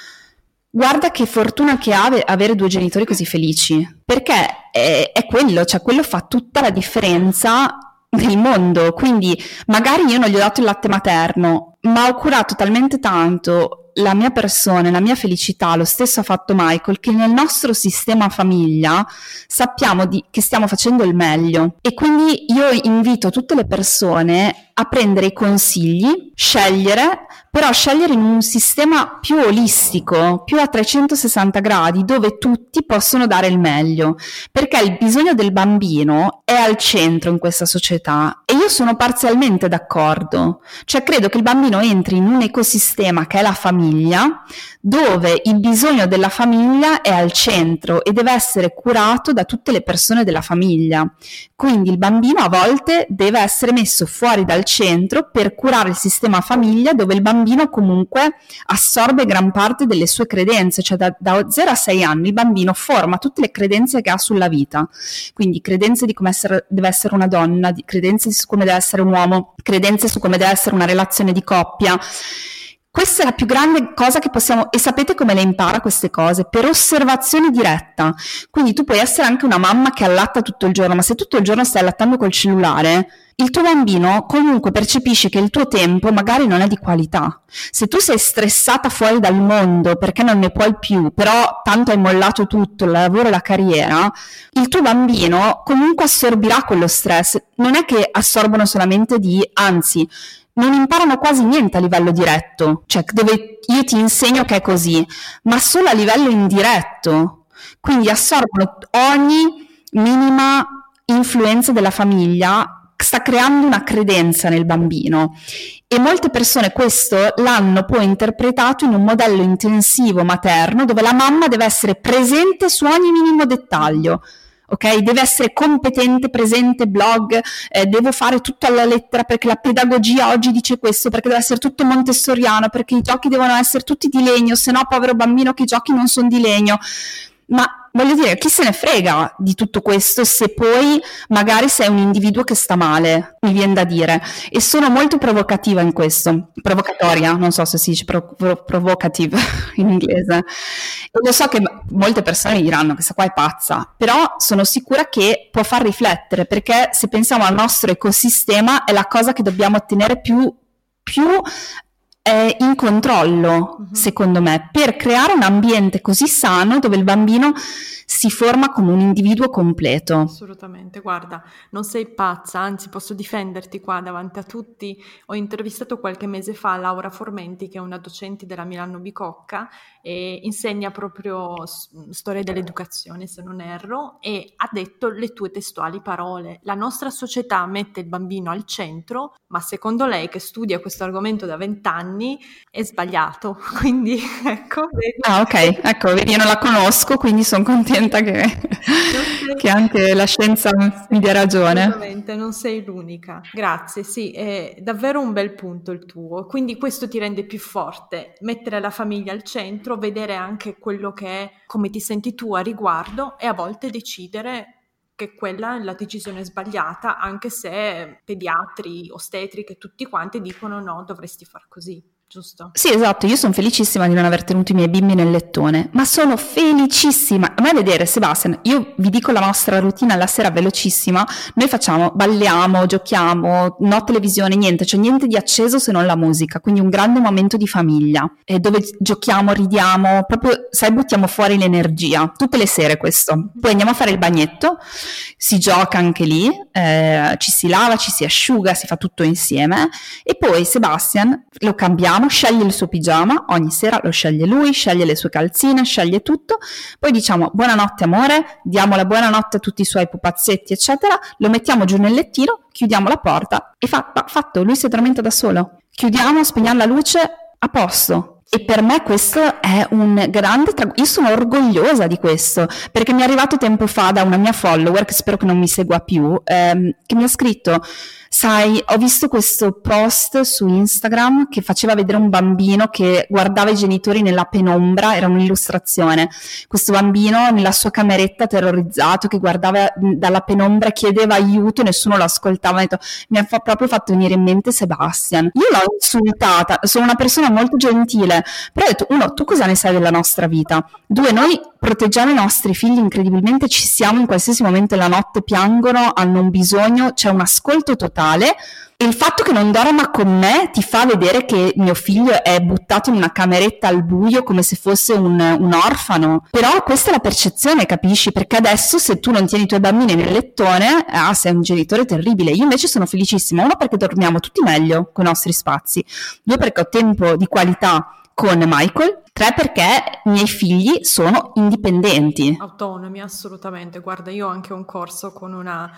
Guarda che fortuna che ha avere due genitori così felici, perché è, è, quello, cioè quello fa tutta la differenza nel mondo. Quindi magari io non gli ho dato il latte materno, ma ho curato talmente tanto la mia persona, la mia felicità, lo stesso ha fatto Michael, che nel nostro sistema famiglia sappiamo di, che stiamo facendo il meglio. E quindi io invito tutte le persone a prendere i consigli, scegliere però scegliere in un sistema più olistico, più a 360 gradi, dove tutti possono dare il meglio, perché il bisogno del bambino è al centro in questa società e io sono parzialmente d'accordo, cioè credo che il bambino entri in un ecosistema che è la famiglia, dove il bisogno della famiglia è al centro e deve essere curato da tutte le persone della famiglia. Quindi il bambino a volte deve essere messo fuori dal centro per curare il sistema famiglia dove il bambino comunque assorbe gran parte delle sue credenze, cioè da, da 0 a 6 anni il bambino forma tutte le credenze che ha sulla vita, quindi credenze di come essere, deve essere una donna, credenze su come deve essere un uomo, credenze su come deve essere una relazione di coppia. Questa è la più grande cosa che possiamo, e sapete come le impara queste cose? Per osservazione diretta. Quindi tu puoi essere anche una mamma che allatta tutto il giorno, ma se tutto il giorno stai allattando col cellulare, il tuo bambino comunque percepisce che il tuo tempo magari non è di qualità. Se tu sei stressata fuori dal mondo perché non ne puoi più, però tanto hai mollato tutto, il lavoro e la carriera, il tuo bambino comunque assorbirà quello stress. Non è che assorbono solamente di, anzi, non imparano quasi niente a livello diretto, cioè dove io ti insegno che è così, ma solo a livello indiretto. Quindi assorbono ogni minima influenza della famiglia sta creando una credenza nel bambino. E molte persone questo l'hanno poi interpretato in un modello intensivo materno dove la mamma deve essere presente su ogni minimo dettaglio ok? Deve essere competente, presente, blog, eh, devo fare tutto alla lettera perché la pedagogia oggi dice questo, perché deve essere tutto montessoriano, perché i giochi devono essere tutti di legno, se no povero bambino che i giochi non sono di legno. Ma voglio dire, chi se ne frega di tutto questo se poi magari sei un individuo che sta male, mi viene da dire. E sono molto provocativa in questo, provocatoria, non so se si dice pro- pro- provocative in inglese. E lo so che molte persone diranno questa qua è pazza, però sono sicura che può far riflettere perché se pensiamo al nostro ecosistema è la cosa che dobbiamo tenere più più è in controllo, uh-huh. secondo me, per creare un ambiente così sano dove il bambino si forma come un individuo completo. Assolutamente, guarda, non sei pazza, anzi posso difenderti qua davanti a tutti. Ho intervistato qualche mese fa Laura Formenti, che è una docente della Milano Bicocca e insegna proprio storia dell'educazione, se non erro, e ha detto le tue testuali parole. La nostra società mette il bambino al centro, ma secondo lei, che studia questo argomento da vent'anni, anni è sbagliato, quindi ecco. Vedi. Ah ok, ecco, io non la conosco, quindi sono contenta che, che anche la scienza mi dia ragione. Assolutamente, non sei l'unica. Grazie, sì, è davvero un bel punto il tuo. Quindi questo ti rende più forte, mettere la famiglia al centro, vedere anche quello che è, come ti senti tu a riguardo e a volte decidere che quella è la decisione sbagliata, anche se pediatri, ostetriche, tutti quanti dicono no, dovresti far così giusto? Sì, esatto, io sono felicissima di non aver tenuto i miei bimbi nel lettone, ma sono felicissima. A me vedere Sebastian, io vi dico la nostra routine alla sera velocissima, noi facciamo, balliamo, giochiamo, no televisione, niente, cioè niente di acceso se non la musica, quindi un grande momento di famiglia, eh, dove giochiamo, ridiamo, proprio, sai, buttiamo fuori l'energia, tutte le sere questo. Poi andiamo a fare il bagnetto, si gioca anche lì, eh, ci si lava, ci si asciuga, si fa tutto insieme e poi Sebastian lo cambiamo pigiama, sceglie il suo pigiama, ogni sera lo sceglie lui, sceglie le sue calzine, sceglie tutto, poi diciamo buonanotte amore, diamo la buonanotte a tutti i suoi pupazzetti eccetera, lo mettiamo giù nel lettino, chiudiamo la porta e fa, fatto, lui si addormenta da solo. Chiudiamo, spegniamo la luce, a posto. E per me questo è un grande traguardo. Io sono orgogliosa di questo, perché mi è arrivato tempo fa da una mia follower, che spero che non mi segua più, ehm, che mi ha scritto Sai, ho visto questo post su Instagram che faceva vedere un bambino che guardava i genitori nella penombra, era un'illustrazione. Questo bambino nella sua cameretta terrorizzato che guardava dalla penombra, chiedeva aiuto, nessuno lo ascoltava. Detto, mi ha fa- proprio fatto venire in mente Sebastian. Io l'ho insultata, sono una persona molto gentile, però ho detto, uno, tu cosa ne sai della nostra vita? Due, noi proteggiamo i nostri figli incredibilmente, ci siamo in qualsiasi momento della notte, piangono, hanno un bisogno, c'è un ascolto totale. Il fatto che non dorma con me ti fa vedere che mio figlio è buttato in una cameretta al buio come se fosse un, un orfano. Però questa è la percezione, capisci? Perché adesso se tu non tieni i tuoi bambini nel lettone, ah, sei un genitore terribile. Io invece sono felicissima. Uno perché dormiamo tutti meglio con i nostri spazi. Due perché ho tempo di qualità con Michael. Tre perché i miei figli sono indipendenti. Autonomi, assolutamente. Guarda, io ho anche un corso con una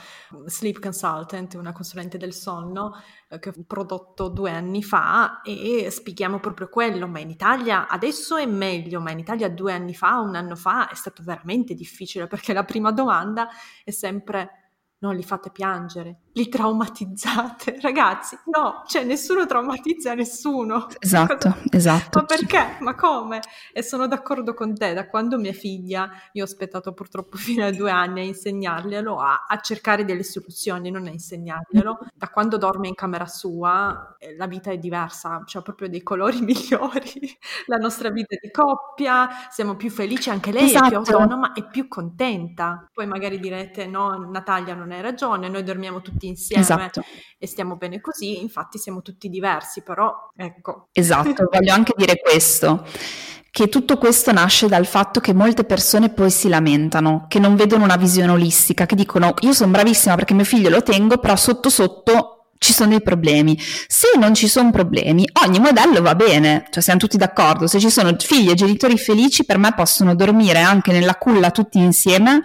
sleep consultant, una consulente del sonno, eh, che ho prodotto due anni fa e spieghiamo proprio quello, ma in Italia adesso è meglio, ma in Italia due anni fa, un anno fa è stato veramente difficile perché la prima domanda è sempre non li fate piangere, li traumatizzate. Ragazzi, no, cioè nessuno traumatizza nessuno. Esatto, esatto. Ma perché? Ma come? E sono d'accordo con te, da quando mia figlia, io ho aspettato purtroppo fino a due anni a insegnarglielo, a, a cercare delle soluzioni, non a insegnarglielo. Da quando dorme in camera sua, eh, la vita è diversa, cioè proprio dei colori migliori. la nostra vita è di coppia, siamo più felici, anche lei esatto. è più esatto. autonoma e più contenta. Poi magari direte, no, Natalia non è hai ragione, noi dormiamo tutti insieme esatto. e stiamo bene così, infatti siamo tutti diversi, però ecco. Esatto, voglio anche dire questo che tutto questo nasce dal fatto che molte persone poi si lamentano, che non vedono una visione olistica, che dicono io sono bravissima perché mio figlio lo tengo, però sotto sotto ci sono dei problemi. Se non ci sono problemi, ogni modello va bene, cioè siamo tutti d'accordo. Se ci sono figli e genitori felici, per me possono dormire anche nella culla tutti insieme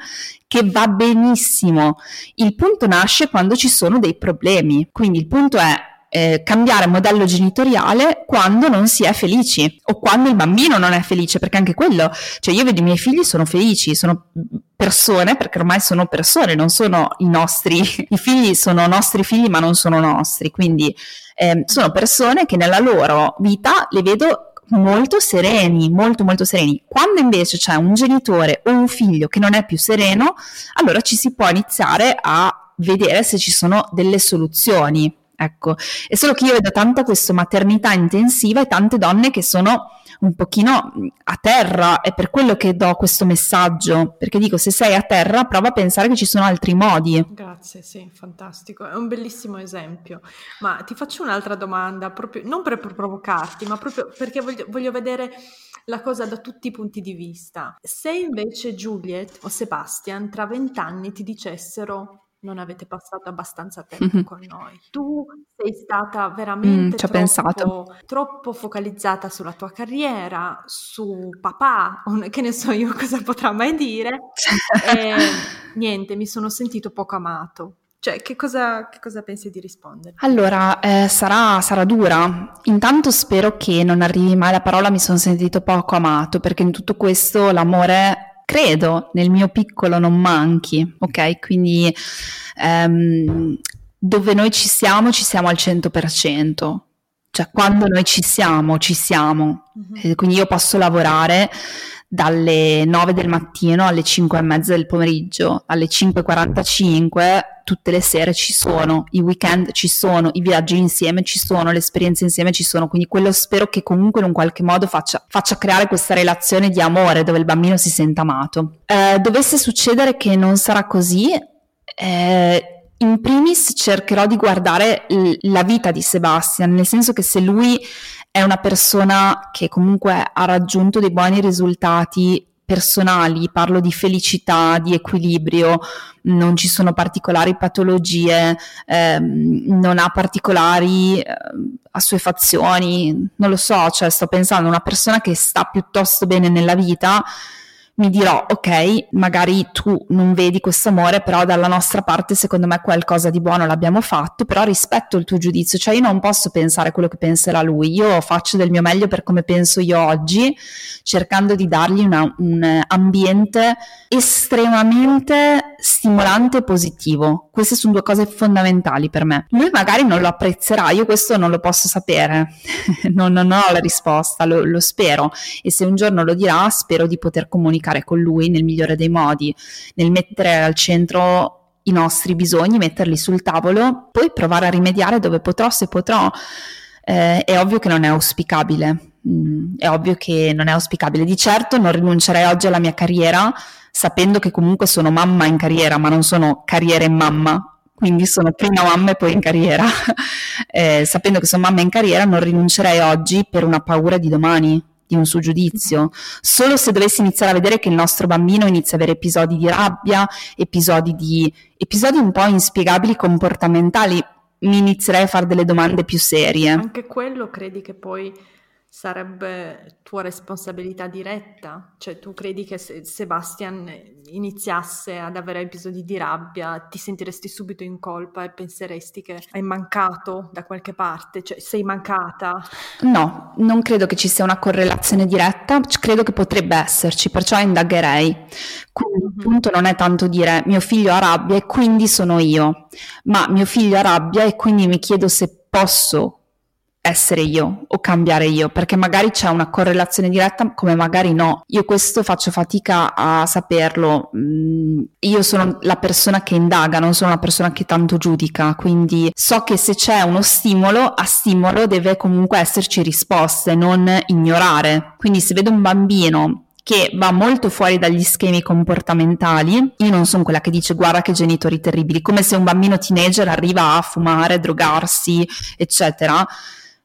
che va benissimo. Il punto nasce quando ci sono dei problemi. Quindi il punto è eh, cambiare modello genitoriale quando non si è felici o quando il bambino non è felice, perché anche quello, cioè io vedo i miei figli sono felici, sono persone, perché ormai sono persone, non sono i nostri, i figli sono nostri figli ma non sono nostri, quindi eh, sono persone che nella loro vita le vedo molto sereni, molto molto sereni. Quando invece c'è un genitore o un figlio che non è più sereno, allora ci si può iniziare a vedere se ci sono delle soluzioni. Ecco, è solo che io vedo tanta questa maternità intensiva e tante donne che sono un pochino a terra, è per quello che do questo messaggio, perché dico se sei a terra prova a pensare che ci sono altri modi. Grazie, sì, fantastico, è un bellissimo esempio. Ma ti faccio un'altra domanda, proprio, non per provocarti, ma proprio perché voglio, voglio vedere la cosa da tutti i punti di vista. Se invece Juliet o Sebastian tra vent'anni ti dicessero non avete passato abbastanza tempo mm-hmm. con noi. Tu sei stata veramente mm, troppo, troppo, focalizzata sulla tua carriera, su papà, che ne so io cosa potrà mai dire. e niente, mi sono sentito poco amato. Cioè, che cosa, che cosa pensi di rispondere? Allora, eh, sarà, sarà, dura. Intanto spero che non arrivi mai la parola mi sono sentito poco amato, perché in tutto questo l'amore, credo, nel mio piccolo non manchi, ok? Quindi ehm, dove noi ci siamo, ci siamo al 100%. Cioè, quando noi ci siamo, ci siamo. Mm-hmm. quindi io posso lavorare dalle 9 del mattino alle 5 e mezza del pomeriggio, alle 5.45 tutte le sere ci sono, i weekend ci sono, i viaggi insieme ci sono, le esperienze insieme ci sono, quindi quello spero che comunque in un qualche modo faccia, faccia creare questa relazione di amore dove il bambino si senta amato. Eh, dovesse succedere che non sarà così, eh, in primis cercherò di guardare l- la vita di Sebastian, nel senso che se lui è una persona che comunque ha raggiunto dei buoni risultati personali, parlo di felicità, di equilibrio, non ci sono particolari patologie, ehm, non ha particolari eh, assuefazioni, non lo so, cioè sto pensando a una persona che sta piuttosto bene nella vita, mi dirò, ok, magari tu non vedi questo amore, però dalla nostra parte secondo me qualcosa di buono l'abbiamo fatto, però rispetto il tuo giudizio, cioè io non posso pensare quello che penserà lui, io faccio del mio meglio per come penso io oggi, cercando di dargli una, un ambiente estremamente stimolante e positivo. Queste sono due cose fondamentali per me. Lui magari non lo apprezzerà, io questo non lo posso sapere, non, non, ho la risposta, lo, lo spero e se un giorno lo dirà spero di poter comunicare comunicare con lui nel migliore dei modi, nel mettere al centro i nostri bisogni, metterli sul tavolo, poi provare a rimediare dove potrò, se potrò. Eh, è ovvio che non è auspicabile, mm, è ovvio che non è auspicabile. Di certo non rinuncerei oggi alla mia carriera, sapendo che comunque sono mamma in carriera, ma non sono carriera in mamma, quindi sono prima mamma e poi in carriera. eh, sapendo che sono mamma in carriera, non rinuncerei oggi per una paura di domani, di un suo giudizio. Solo se dovessi iniziare a vedere che il nostro bambino inizia ad avere episodi di rabbia, episodi, di, episodi un po' inspiegabili comportamentali, mi inizierei a fare delle domande più serie. Anche quello credi che poi sarebbe tua responsabilità diretta? Cioè tu credi che se Sebastian iniziasse ad avere episodi di rabbia ti sentiresti subito in colpa e penseresti che hai mancato da qualche parte? Cioè sei mancata? No, non credo che ci sia una correlazione diretta, credo che potrebbe esserci, perciò indagherei. Quindi il punto non è tanto dire mio figlio ha rabbia e quindi sono io, ma mio figlio ha rabbia e quindi mi chiedo se posso essere io o cambiare io, perché magari c'è una correlazione diretta, come magari no. Io questo faccio fatica a saperlo. Mm, io sono la persona che indaga, non sono la persona che tanto giudica, quindi so che se c'è uno stimolo, a stimolo deve comunque esserci risposte, non ignorare. Quindi se vedo un bambino che va molto fuori dagli schemi comportamentali. Io non sono quella che dice guarda che genitori terribili, come se un bambino teenager arriva a fumare, drogarsi, eccetera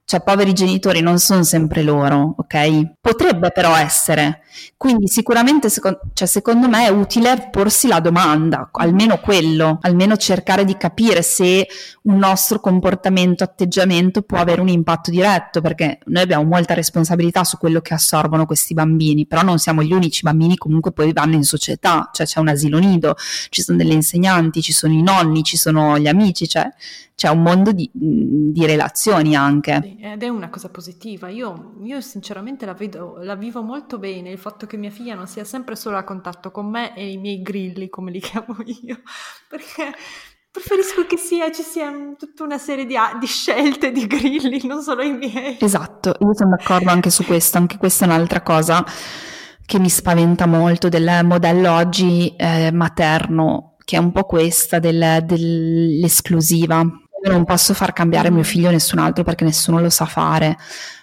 cioè poveri genitori non sono sempre loro, ok? Potrebbe però essere. Quindi sicuramente secondo, cioè, secondo me è utile porsi la domanda, almeno quello, almeno cercare di capire se un nostro comportamento, atteggiamento può avere un impatto diretto, perché noi abbiamo molta responsabilità su quello che assorbono questi bambini, però non siamo gli unici bambini, comunque poi vanno in società, cioè c'è un asilo nido, ci sono delle insegnanti, ci sono i nonni, ci sono gli amici, cioè c'è un mondo di, di relazioni anche. ed è una cosa positiva. Io, io sinceramente la, vedo, la, vivo molto bene, il fatto che mia figlia non sia sempre solo a contatto con me e i miei grilli, come li chiamo io, perché preferisco che sia, ci sia tutta una serie di, di, scelte di grilli, non solo i miei. Esatto, io sono d'accordo anche su questo, anche questa è un'altra cosa che mi spaventa molto del modello oggi eh, materno, che è un po' questa del, dell'esclusiva io non posso far cambiare mio figlio a nessun altro perché nessuno lo sa fare.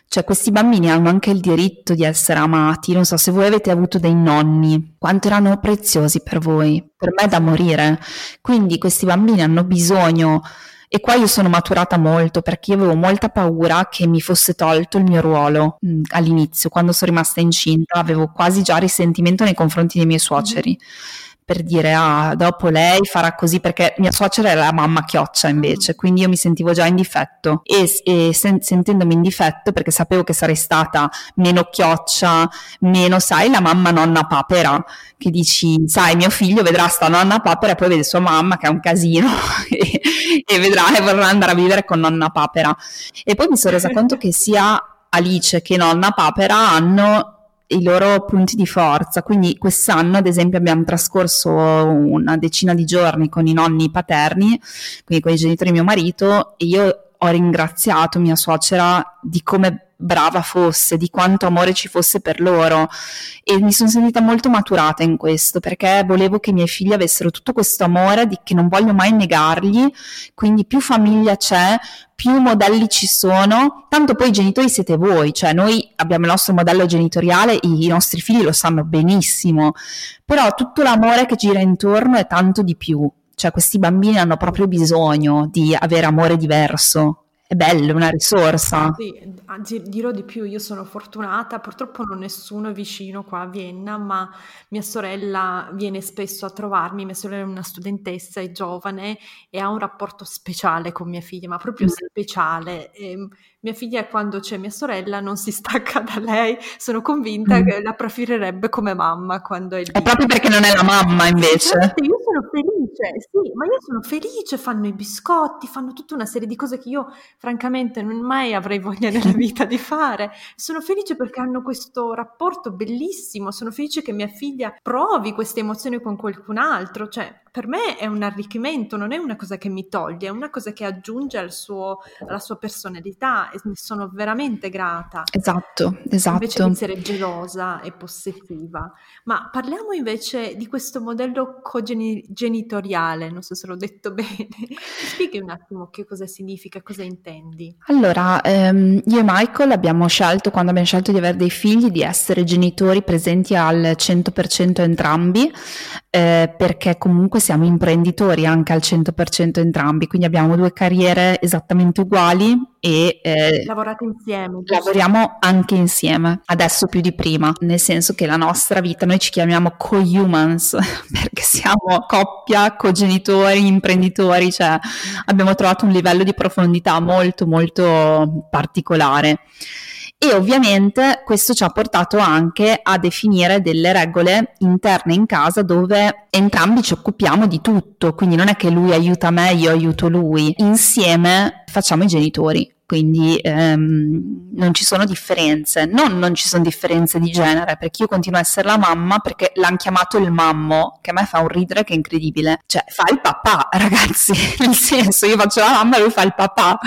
Cioè, questi bambini hanno anche il diritto di essere amati. Non so se voi avete avuto dei nonni, quanto erano preziosi per voi. Per me è da morire. Quindi questi bambini hanno bisogno. E qua io sono maturata molto perché io avevo molta paura che mi fosse tolto il mio ruolo mm, all'inizio. Quando sono rimasta incinta avevo quasi già risentimento nei confronti dei miei suoceri. Mm-hmm per dire ah dopo lei farà così perché mia suocera era la mamma chioccia invece quindi io mi sentivo già in difetto. E, e sen- sentendomi in difetto perché sapevo che sarei stata meno chioccia meno sai la mamma nonna papera che dici sai mio figlio vedrà sta nonna papera e poi vede sua mamma che è un casino e, e vedrà e vorrà andare a vivere con nonna papera e poi mi sono resa conto che sia Alice che nonna papera hanno i loro punti di forza. Quindi quest'anno, ad esempio, abbiamo trascorso una decina di giorni con i nonni paterni, quindi con i genitori di mio marito, e io ho ringraziato mia suocera di come brava fosse, di quanto amore ci fosse per loro. E mi sono sentita molto maturata in questo perché volevo che i miei figli avessero tutto questo amore di, che non voglio mai negargli, quindi più famiglia c'è, più modelli ci sono, tanto poi i genitori siete voi, cioè noi abbiamo il nostro modello genitoriale, i, i nostri figli lo sanno benissimo, però tutto l'amore che gira intorno è tanto di più, cioè questi bambini hanno proprio bisogno di avere amore diverso è bello, una risorsa. Sì, anzi dirò di più, io sono fortunata, purtroppo non nessuno è vicino qua a Vienna, ma mia sorella viene spesso a trovarmi, mia sorella è una studentessa, è giovane e ha un rapporto speciale con mia figlia, ma proprio mm. speciale. E, ehm, mia figlia quando c'è mia sorella non si stacca da lei, sono convinta mm. che la preferirebbe come mamma quando è lì. È proprio perché non è la mamma invece. Certo, io sono felice, sì, ma io sono felice, fanno i biscotti, fanno tutta una serie di cose che io francamente non mai avrei voglia nella vita di fare. Sono felice perché hanno questo rapporto bellissimo, sono felice che mia figlia provi queste emozioni con qualcun altro, cioè per me è un arricchimento, non è una cosa che mi toglie, è una cosa che aggiunge al suo, alla sua personalità e ne sono veramente grata. Esatto, esatto. Invece di essere gelosa e possessiva. Ma parliamo invece di questo modello cogenitoriale, non so se l'ho detto bene. Spieghi un attimo che cosa significa, cosa intendi. Allora, ehm, io e Michael abbiamo scelto, quando abbiamo scelto di avere dei figli, di essere genitori presenti al 100% entrambi, eh, perché comunque siamo imprenditori anche al 100% entrambi, quindi abbiamo due carriere esattamente uguali e eh, lavorate insieme. Giusto? Lavoriamo anche insieme, adesso più di prima, nel senso che la nostra vita noi ci chiamiamo co-humans perché siamo coppia, cogenitori, imprenditori, cioè abbiamo trovato un livello di profondità molto molto particolare. E ovviamente questo ci ha portato anche a definire delle regole interne in casa dove entrambi ci occupiamo di tutto, quindi non è che lui aiuta me, io aiuto lui, insieme facciamo i genitori quindi ehm, non ci sono differenze, non non ci sono differenze di genere, perché io continuo a essere la mamma perché l'hanno chiamato il mammo, che a me fa un ridere che è incredibile, cioè fa il papà ragazzi, nel senso io faccio la mamma e lui fa il papà,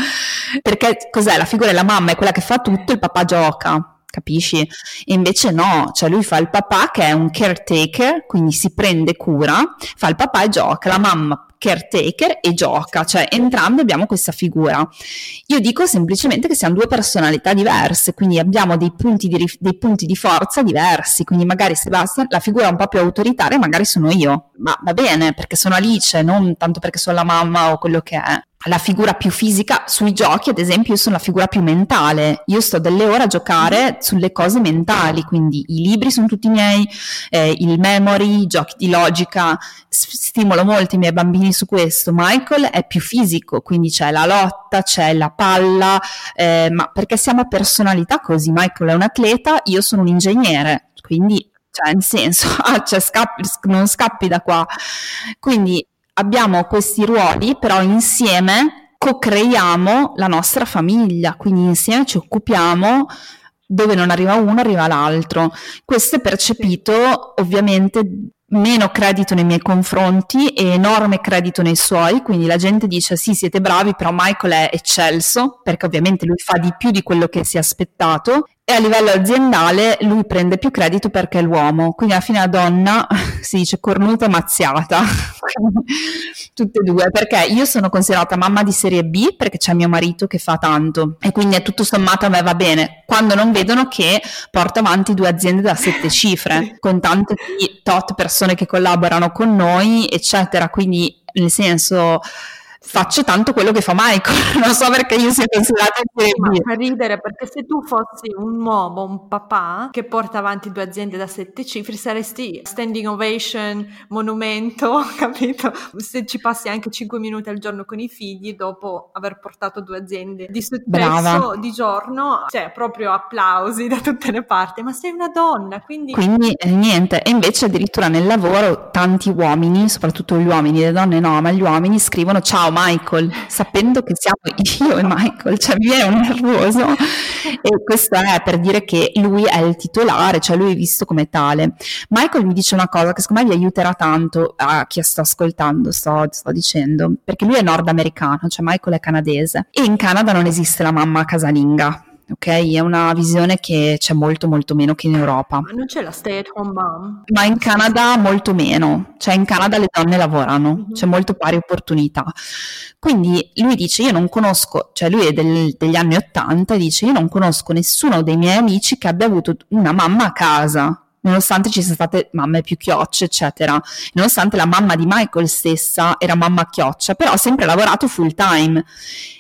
perché cos'è? La figura della mamma è quella che fa tutto, il papà gioca capisci? E invece no, cioè lui fa il papà che è un caretaker, quindi si prende cura, fa il papà e gioca, la mamma caretaker e gioca, cioè entrambi abbiamo questa figura. Io dico semplicemente che siamo due personalità diverse, quindi abbiamo dei punti di, dei punti di forza diversi, quindi magari Sebastian, la figura un po' più autoritaria magari sono io, ma va bene perché sono Alice, non tanto perché sono la mamma o quello che è la figura più fisica sui giochi, ad esempio, io sono la figura più mentale. Io sto delle ore a giocare sulle cose mentali, quindi i libri sono tutti miei, eh, il memory, i giochi di logica. Stimolo molto i miei bambini su questo. Michael è più fisico, quindi c'è la lotta, c'è la palla, eh, ma perché siamo personalità così. Michael è un atleta, io sono un ingegnere, quindi cioè nel senso, ah, cioè, scappi, non scappi da qua. Quindi abbiamo questi ruoli, però insieme co-creiamo la nostra famiglia, quindi insieme ci occupiamo dove non arriva uno arriva l'altro. Questo è percepito ovviamente meno credito nei miei confronti e enorme credito nei suoi, quindi la gente dice sì siete bravi, però Michael è eccelso, perché ovviamente lui fa di più di quello che si è aspettato e a livello aziendale lui prende più credito perché è l'uomo, quindi alla fine la donna si dice cornuta mazziata, tutte e due, perché io sono considerata mamma di serie B perché c'è mio marito che fa tanto. E quindi è tutto sommato a me va bene, quando non vedono che porto avanti due aziende da sette cifre, con tante tot persone che collaborano con noi, eccetera, quindi nel senso faccio tanto quello che fa Michael, non so perché io sia considerata Ma fa ridere perché se tu fossi un uomo, un papà che porta avanti due aziende da sette cifre, saresti standing ovation, monumento, capito? Se ci passi anche cinque minuti al giorno con i figli dopo aver portato due aziende di successo Brava. di giorno, cioè proprio applausi da tutte le parti, ma sei una donna, quindi... Quindi eh, niente, e invece addirittura nel lavoro tanti uomini, soprattutto gli uomini, le donne no, ma gli uomini scrivono ciao Michael, sapendo che siamo io e Michael, cioè mi viene un nervoso. E questo è per dire che lui è il titolare, cioè lui è visto come tale. Michael mi dice una cosa che secondo me vi aiuterà tanto a chi sta ascoltando, sto, sto dicendo, perché lui è nordamericano, cioè Michael è canadese e in Canada non esiste la mamma casalinga ok? È una visione che c'è molto molto meno che in Europa. Ma non c'è la stay at home mom? Ma in Canada molto meno, cioè in Canada le donne lavorano, mm-hmm. c'è molto pari opportunità. Quindi lui dice io non conosco, cioè lui è del, degli anni 80 e dice io non conosco nessuno dei miei amici che abbia avuto una mamma a casa, nonostante ci siano state mamme più chiocce, eccetera, nonostante la mamma di Michael stessa era mamma chioccia, però ha sempre lavorato full time.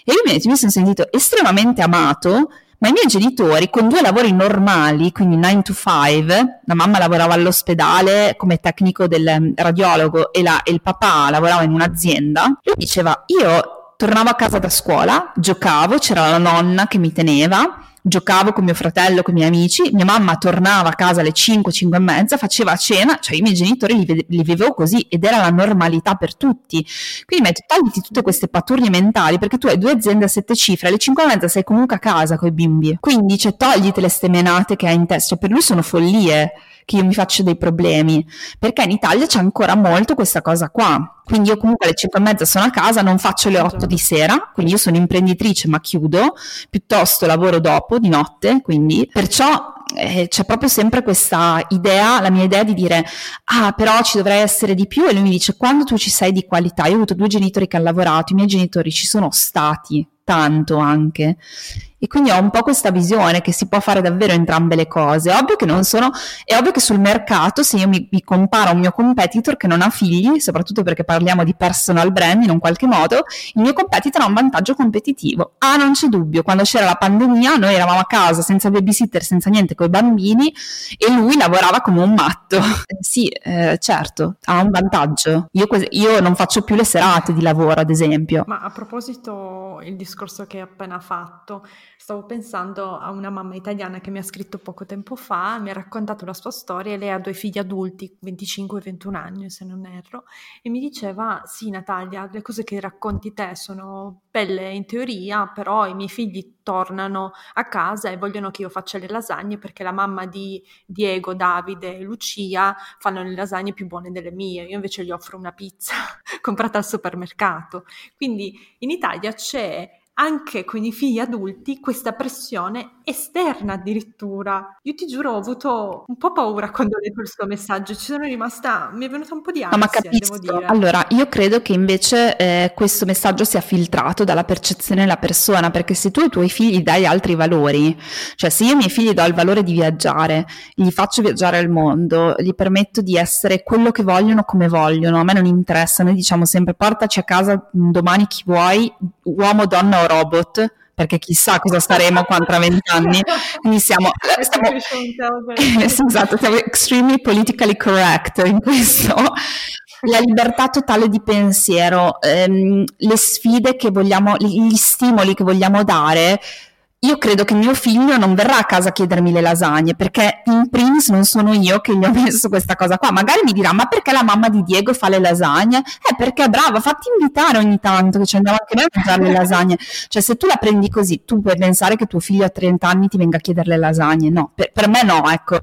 E io mi sono sentito estremamente amato ma i miei genitori con due lavori normali, quindi 9 to 5, la mamma lavorava all'ospedale come tecnico del mm, radiologo e, la, e il papà lavorava in un'azienda, lui diceva io tornavo a casa da scuola, giocavo, c'era la nonna che mi teneva, giocavo con mio fratello, con i miei amici, mia mamma tornava a casa alle 5, 5 e mezza, faceva cena, cioè i miei genitori li, li vivevo così ed era la normalità per tutti. Quindi metti, togliti tutte queste paturnie mentali perché tu hai due aziende a sette cifre, alle 5 e mezza sei comunque a casa con i bimbi. Quindi cioè, togliti le stemenate che hai in testa, cioè, per lui sono follie che io mi faccio dei problemi, perché in Italia c'è ancora molto questa cosa qua. Quindi io comunque alle 5 e mezza sono a casa, non faccio le 8 di sera, quindi io sono imprenditrice ma chiudo, piuttosto lavoro dopo, di notte, quindi perciò eh, c'è proprio sempre questa idea, la mia idea di dire ah però ci dovrei essere di più. E lui mi dice quando tu ci sei di qualità, io ho avuto due genitori che hanno lavorato, i miei genitori ci sono stati tanto anche e quindi ho un po' questa visione che si può fare davvero entrambe le cose. Ovvio che non sono, è ovvio che sul mercato, se io mi, mi comparo a un mio competitor che non ha figli, soprattutto perché parliamo di personal brand in un qualche modo, il mio competitor ha un vantaggio competitivo. Ah, non c'è dubbio, quando c'era la pandemia noi eravamo a casa senza babysitter, senza niente con i bambini e lui lavorava come un matto. Sì, eh, certo, ha un vantaggio. Io, io non faccio più le serate di lavoro, ad esempio. Ma a proposito, il discorso che hai appena fatto, Stavo pensando a una mamma italiana che mi ha scritto poco tempo fa, mi ha raccontato la sua storia, lei ha due figli adulti, 25 e 21 anni se non erro, e mi diceva, sì Natalia, le cose che racconti te sono belle in teoria, però i miei figli tornano a casa e vogliono che io faccia le lasagne perché la mamma di Diego, Davide e Lucia fanno le lasagne più buone delle mie, io invece gli offro una pizza comprata al supermercato. Quindi in Italia c'è anche con i figli adulti questa pressione esterna addirittura. Io ti giuro, ho avuto un po' paura quando ho letto il suo messaggio, ci sono rimasta, mi è venuta un po' di ansia, no, ma capisco. devo dire. Allora, io credo che invece eh, questo messaggio sia filtrato dalla percezione della persona, perché se tu ai tuoi figli dai altri valori, cioè se io ai miei figli do il valore di viaggiare, gli faccio viaggiare al mondo, gli permetto di essere quello che vogliono come vogliono, a me non interessa, noi diciamo sempre portaci a casa domani chi vuoi, uomo, donna robot, perché chissà cosa saremo qua tra vent'anni. Quindi siamo, stiamo, esatto, siamo extremely politically correct in questo. La libertà totale di pensiero, ehm, le sfide che vogliamo, gli stimoli che vogliamo dare io credo che mio figlio non verrà a casa a chiedermi le lasagne perché in primis non sono io che gli ho messo questa cosa qua. Magari mi dirà: Ma perché la mamma di Diego fa le lasagne? Eh, perché è brava, fatti invitare ogni tanto che ci andiamo anche noi a mangiare le lasagne. Cioè, se tu la prendi così, tu puoi pensare che tuo figlio a 30 anni ti venga a chiedere le lasagne. No, per, per me no, ecco.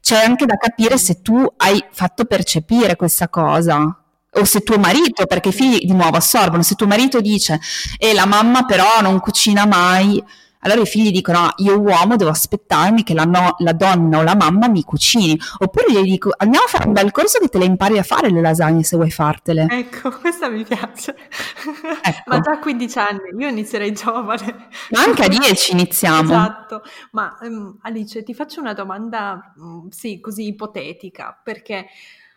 C'è anche da capire se tu hai fatto percepire questa cosa o se tuo marito, perché i figli di nuovo assorbono, se tuo marito dice e eh, la mamma però non cucina mai, allora i figli dicono, ah, io uomo devo aspettarmi che la, no, la, donna o la mamma mi cucini. Oppure gli dico, andiamo a fare un bel corso che te le impari a fare le lasagne se vuoi fartele. Ecco, questa mi piace. Ecco. Ma già a 15 anni, io inizierei giovane. Ma anche a 10 iniziamo. Esatto. Ma um, Alice, ti faccio una domanda, um, sì, così ipotetica, perché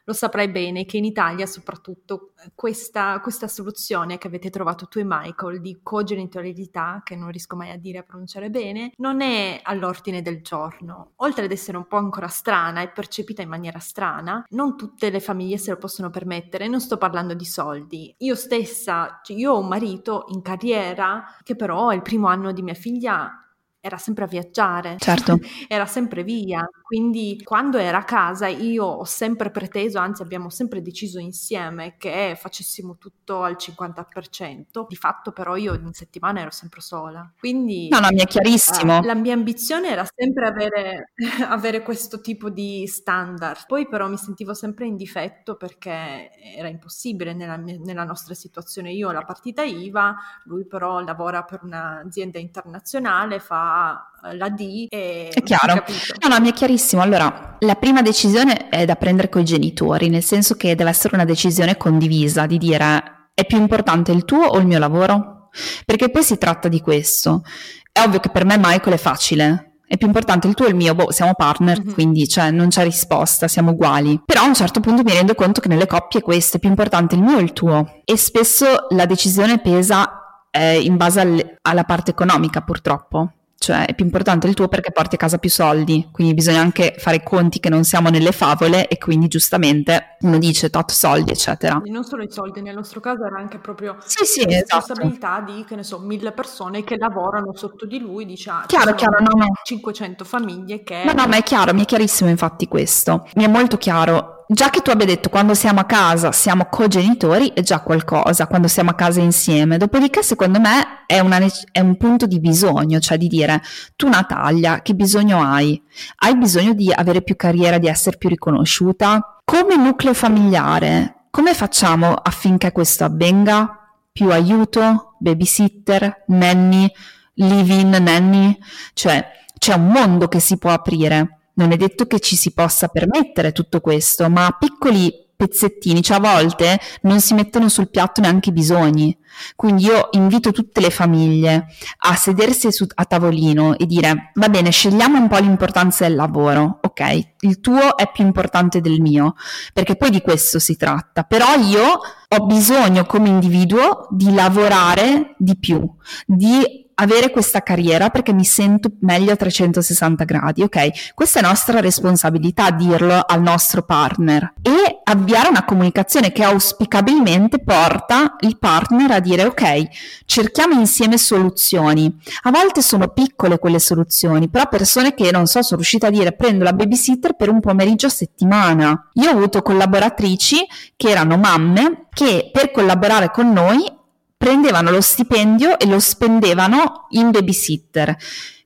lo saprai bene che in Italia soprattutto questa, questa, soluzione che avete trovato tu e Michael di cogenitorialità, che non riesco mai a dire a pronunciare bene, non è all'ordine del giorno. Oltre ad essere un po' ancora strana e percepita in maniera strana, non tutte le famiglie se lo possono permettere, non sto parlando di soldi. Io stessa, cioè io ho un marito in carriera che però il primo anno di mia figlia era sempre a viaggiare, certo. era sempre via. Quindi quando era a casa io ho sempre preteso, anzi abbiamo sempre deciso insieme che facessimo tutto al 50%. Di fatto però io in settimana ero sempre sola. Quindi No, no, mi è chiarissimo. Uh, la mia ambizione era sempre avere, avere questo tipo di standard. Poi però mi sentivo sempre in difetto perché era impossibile nella, nella nostra situazione. Io ho la partita IVA, lui però lavora per un'azienda internazionale, fa la D e... È chiaro. No, no, mi è chiarissimo. Allora, la prima decisione è da prendere con i genitori, nel senso che deve essere una decisione condivisa, di dire è più importante il tuo o il mio lavoro? Perché poi si tratta di questo. È ovvio che per me Michael è facile, è più importante il tuo e il mio, boh, siamo partner, mm-hmm. quindi cioè, non c'è risposta, siamo uguali. Però a un certo punto mi rendo conto che nelle coppie questo è più importante il mio o il tuo. E spesso la decisione pesa eh, in base al, alla parte economica, purtroppo cioè è più importante il tuo perché porti a casa più soldi, quindi bisogna anche fare i conti che non siamo nelle favole e quindi giustamente uno dice tot soldi eccetera. E non solo i soldi, nel nostro caso era anche proprio sì, sì, la esatto. responsabilità di, che ne so, mille persone che lavorano sotto di lui, dice ah, chiaro, chiaro, no, no. 500 famiglie che... No, no, ma è chiaro, mi è chiarissimo infatti questo, mi è molto chiaro già che tu abbia detto quando siamo a casa siamo cogenitori è già qualcosa, quando siamo a casa insieme. Dopodiché, secondo me, è, una, è, un punto di bisogno, cioè di dire tu Natalia, che bisogno hai? Hai bisogno di avere più carriera, di essere più riconosciuta? Come nucleo familiare, come facciamo affinché questo avvenga? Più aiuto, babysitter, nanny, live-in nanny? Cioè, c'è un mondo che si può aprire non è detto che ci si possa permettere tutto questo, ma piccoli pezzettini, cioè a volte non si mettono sul piatto neanche i bisogni. Quindi io invito tutte le famiglie a sedersi su, a tavolino e dire va bene, scegliamo un po' l'importanza del lavoro, ok? Il tuo è più importante del mio, perché poi di questo si tratta, però io ho bisogno come individuo di lavorare di più, di avere questa carriera perché mi sento meglio a 360 gradi, ok? Questa è nostra responsabilità dirlo al nostro partner e avviare una comunicazione che auspicabilmente porta il partner a dire ok, cerchiamo insieme soluzioni. A volte sono piccole quelle soluzioni, però persone che non so, sono riuscite a dire prendo la babysitter per un pomeriggio a settimana. Io ho avuto collaboratrici che erano mamme che per collaborare con noi prendevano lo stipendio e lo spendevano in babysitter,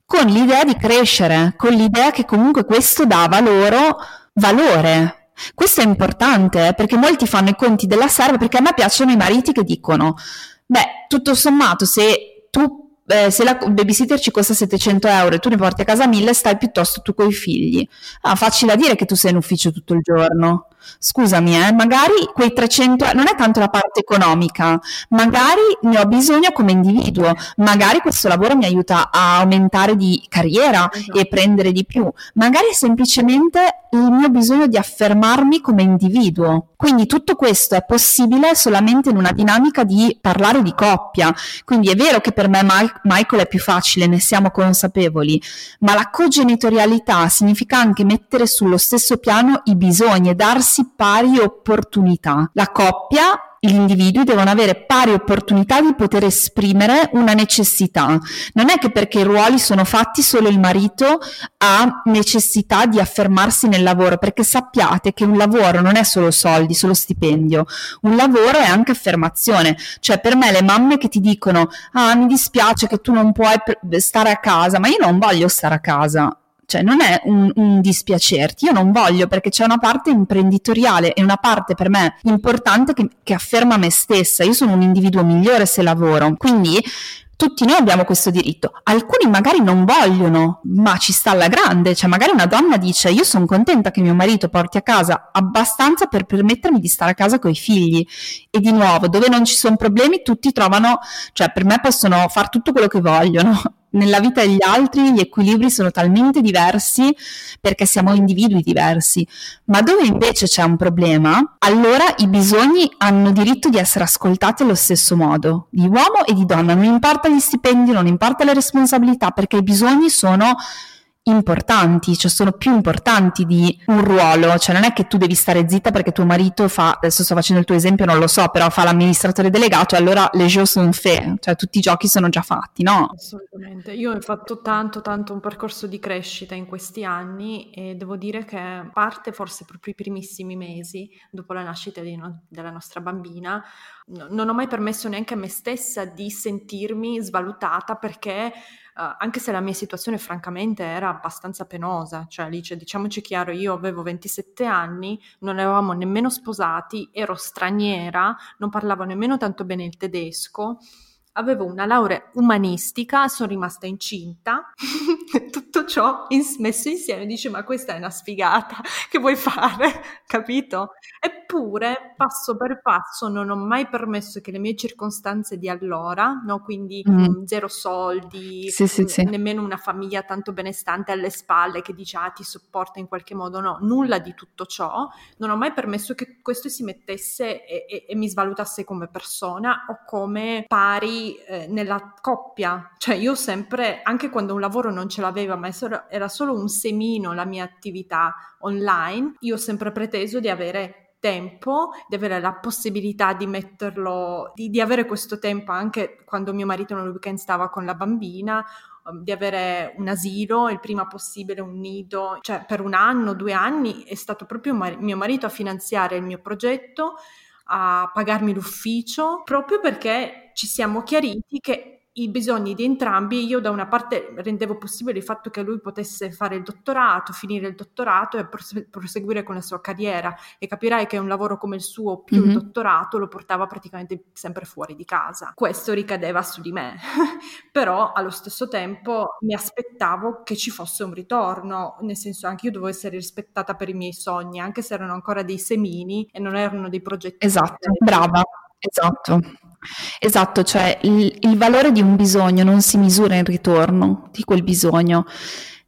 con l'idea di crescere, con l'idea che comunque questo dava loro valore. Questo è importante eh, perché molti fanno i conti della serva perché a me piacciono i mariti che dicono, beh, tutto sommato se tu eh, se la babysitter ci costa 700 euro e tu ne porti a casa 1000, stai piuttosto tu con i figli. Ah, facile da dire che tu sei in ufficio tutto il giorno scusami, eh, magari quei 300, non è tanto la parte economica, magari ne ho bisogno come individuo, magari questo lavoro mi aiuta a aumentare di carriera esatto. e prendere di più, magari è semplicemente il mio bisogno di affermarmi come individuo. Quindi tutto questo è possibile solamente in una dinamica di parlare di coppia. Quindi è vero che per me Michael è più facile, ne siamo consapevoli, ma la cogenitorialità significa anche mettere sullo stesso piano i bisogni e darsi darsi pari opportunità. La coppia gli individui devono avere pari opportunità di poter esprimere una necessità. Non è che perché i ruoli sono fatti solo il marito ha necessità di affermarsi nel lavoro, perché sappiate che un lavoro non è solo soldi, solo stipendio, un lavoro è anche affermazione. Cioè per me le mamme che ti dicono "Ah, mi dispiace che tu non puoi stare a casa", ma io non voglio stare a casa cioè non è un, un, dispiacerti, io non voglio perché c'è una parte imprenditoriale e una parte per me importante che, che afferma me stessa, io sono un individuo migliore se lavoro, quindi tutti noi abbiamo questo diritto. Alcuni magari non vogliono, ma ci sta alla grande. Cioè, magari una donna dice: Io sono contenta che mio marito porti a casa abbastanza per permettermi di stare a casa con i figli. E di nuovo, dove non ci sono problemi, tutti trovano, cioè, per me possono fare tutto quello che vogliono nella vita degli altri gli equilibri sono talmente diversi perché siamo individui diversi, ma dove invece c'è un problema, allora i bisogni hanno diritto di essere ascoltati allo stesso modo, di uomo e di donna, non importa gli stipendi, non importa le responsabilità, perché i bisogni sono importanti, cioè sono più importanti di un ruolo, cioè non è che tu devi stare zitta perché tuo marito fa, adesso sto facendo il tuo esempio, non lo so, però fa l'amministratore delegato e allora le jeux sont faits, cioè tutti i giochi sono già fatti, no? Assolutamente, io ho fatto tanto tanto un percorso di crescita in questi anni e devo dire che parte forse proprio i primissimi mesi dopo la nascita no- della nostra bambina, no- non ho mai permesso neanche a me stessa di sentirmi svalutata perché Uh, anche se la mia situazione francamente era abbastanza penosa, cioè Alice, diciamoci chiaro, io avevo 27 anni, non eravamo nemmeno sposati, ero straniera, non parlavo nemmeno tanto bene il tedesco, avevo una laurea umanistica, sono rimasta incinta, tutto ciò messo insieme dice ma questa è una sfigata, che vuoi fare, capito? Eppure passo per passo non ho mai permesso che le mie circostanze di allora, no? quindi mm. zero soldi, sì, sì, sì. nemmeno una famiglia tanto benestante alle spalle che dice ah ti sopporta in qualche modo, no, nulla di tutto ciò, non ho mai permesso che questo si mettesse e, e, e mi svalutasse come persona o come pari eh, nella coppia. Cioè io sempre, anche quando un lavoro non ce l'aveva, ma era solo un semino la mia attività online, io ho sempre preteso di avere tempo, di avere la possibilità di metterlo, di, di avere questo tempo anche quando mio marito nel weekend stava con la bambina um, di avere un asilo il prima possibile, un nido, cioè per un anno, due anni è stato proprio mio marito a finanziare il mio progetto, a pagarmi l'ufficio, proprio perché ci siamo chiariti che i bisogni di entrambi, io da una parte rendevo possibile il fatto che lui potesse fare il dottorato, finire il dottorato e proseguire con la sua carriera e capirai che un lavoro come il suo più mm-hmm. il dottorato lo portava praticamente sempre fuori di casa. Questo ricadeva su di me, però allo stesso tempo mi aspettavo che ci fosse un ritorno, nel senso anche io dovevo essere rispettata per i miei sogni, anche se erano ancora dei semini e non erano dei progetti. Esatto, brava, esatto. Esatto, cioè il, il valore di un bisogno non si misura in ritorno di quel bisogno.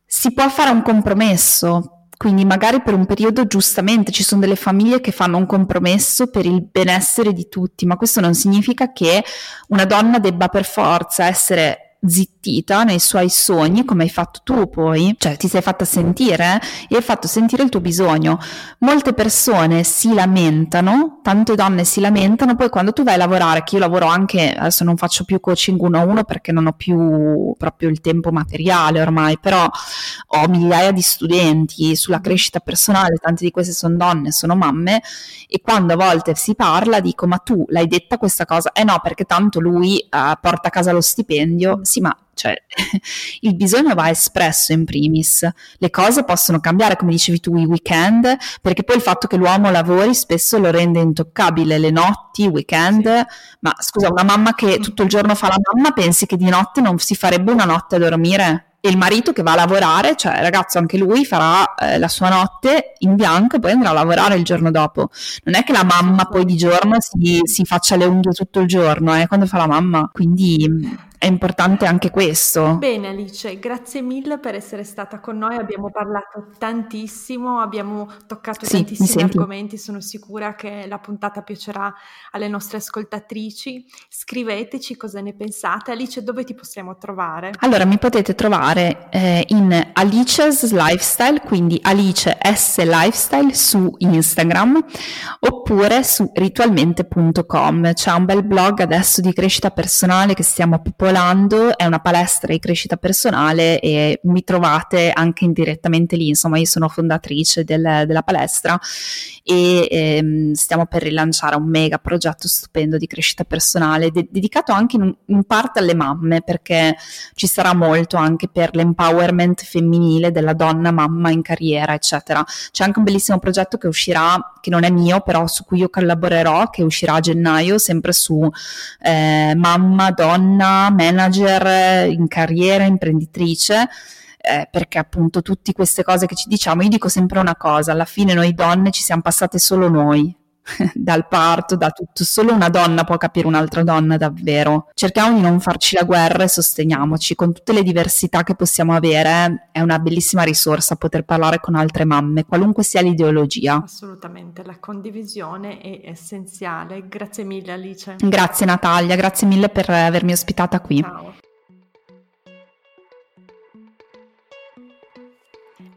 Si può fare un compromesso, quindi magari per un periodo giustamente ci sono delle famiglie che fanno un compromesso per il benessere di tutti, ma questo non significa che una donna debba per forza essere zittita nei suoi sogni come hai fatto tu poi, cioè ti sei fatta sentire e hai fatto sentire il tuo bisogno. Molte persone si lamentano, tante donne si lamentano, poi quando tu vai a lavorare, che io lavoro anche, adesso non faccio più coaching uno a uno perché non ho più proprio il tempo materiale ormai, però ho migliaia di studenti sulla crescita personale, tante di queste sono donne, sono mamme e quando a volte si parla dico ma tu l'hai detta questa cosa? Eh no perché tanto lui uh, porta a casa lo stipendio sì, ma cioè, il bisogno va espresso in primis. Le cose possono cambiare, come dicevi tu, i weekend, perché poi il fatto che l'uomo lavori spesso lo rende intoccabile. Le notti, i weekend. Ma scusa, una mamma che tutto il giorno fa la mamma, pensi che di notte non si farebbe una notte a dormire? e il marito che va a lavorare, cioè ragazzo anche lui farà eh, la sua notte in bianco e poi andrà a lavorare il giorno dopo. Non è che la mamma poi di giorno si, si faccia le unghie tutto il giorno, eh, quando fa la mamma. Quindi è importante anche questo. Bene Alice, grazie mille per essere stata con noi, abbiamo parlato tantissimo, abbiamo toccato sì, tantissimi argomenti, sono sicura che la puntata piacerà alle nostre ascoltatrici. Scriveteci cosa ne pensate. Alice, dove ti possiamo trovare? Allora, mi potete trovare eh, in Alice's Lifestyle, quindi Alice S Lifestyle su Instagram oppure su ritualmente.com. C'è un bel blog adesso di crescita personale che stiamo popolando Volando è una palestra di crescita personale e mi trovate anche indirettamente lì, insomma io sono fondatrice del, della palestra e ehm, stiamo per rilanciare un mega progetto stupendo di crescita personale de- dedicato anche in, in, parte alle mamme perché ci sarà molto anche per l'empowerment femminile della donna mamma in carriera eccetera. C'è anche un bellissimo progetto che uscirà, che non è mio però su cui io collaborerò, che uscirà a gennaio sempre su eh, mamma, donna, manager in carriera, imprenditrice. Eh, perché appunto tutte queste cose che ci diciamo, io dico sempre una cosa, alla fine noi donne ci siamo passate solo noi, dal parto, da tutto. Solo una donna può capire un'altra donna davvero. Cerchiamo di non farci la guerra e sosteniamoci. Con tutte le diversità che possiamo avere, è una bellissima risorsa poter parlare con altre mamme, qualunque sia l'ideologia. Assolutamente, la condivisione è essenziale. Grazie mille Alice. Grazie Natalia, grazie mille per avermi ospitata qui. Ciao.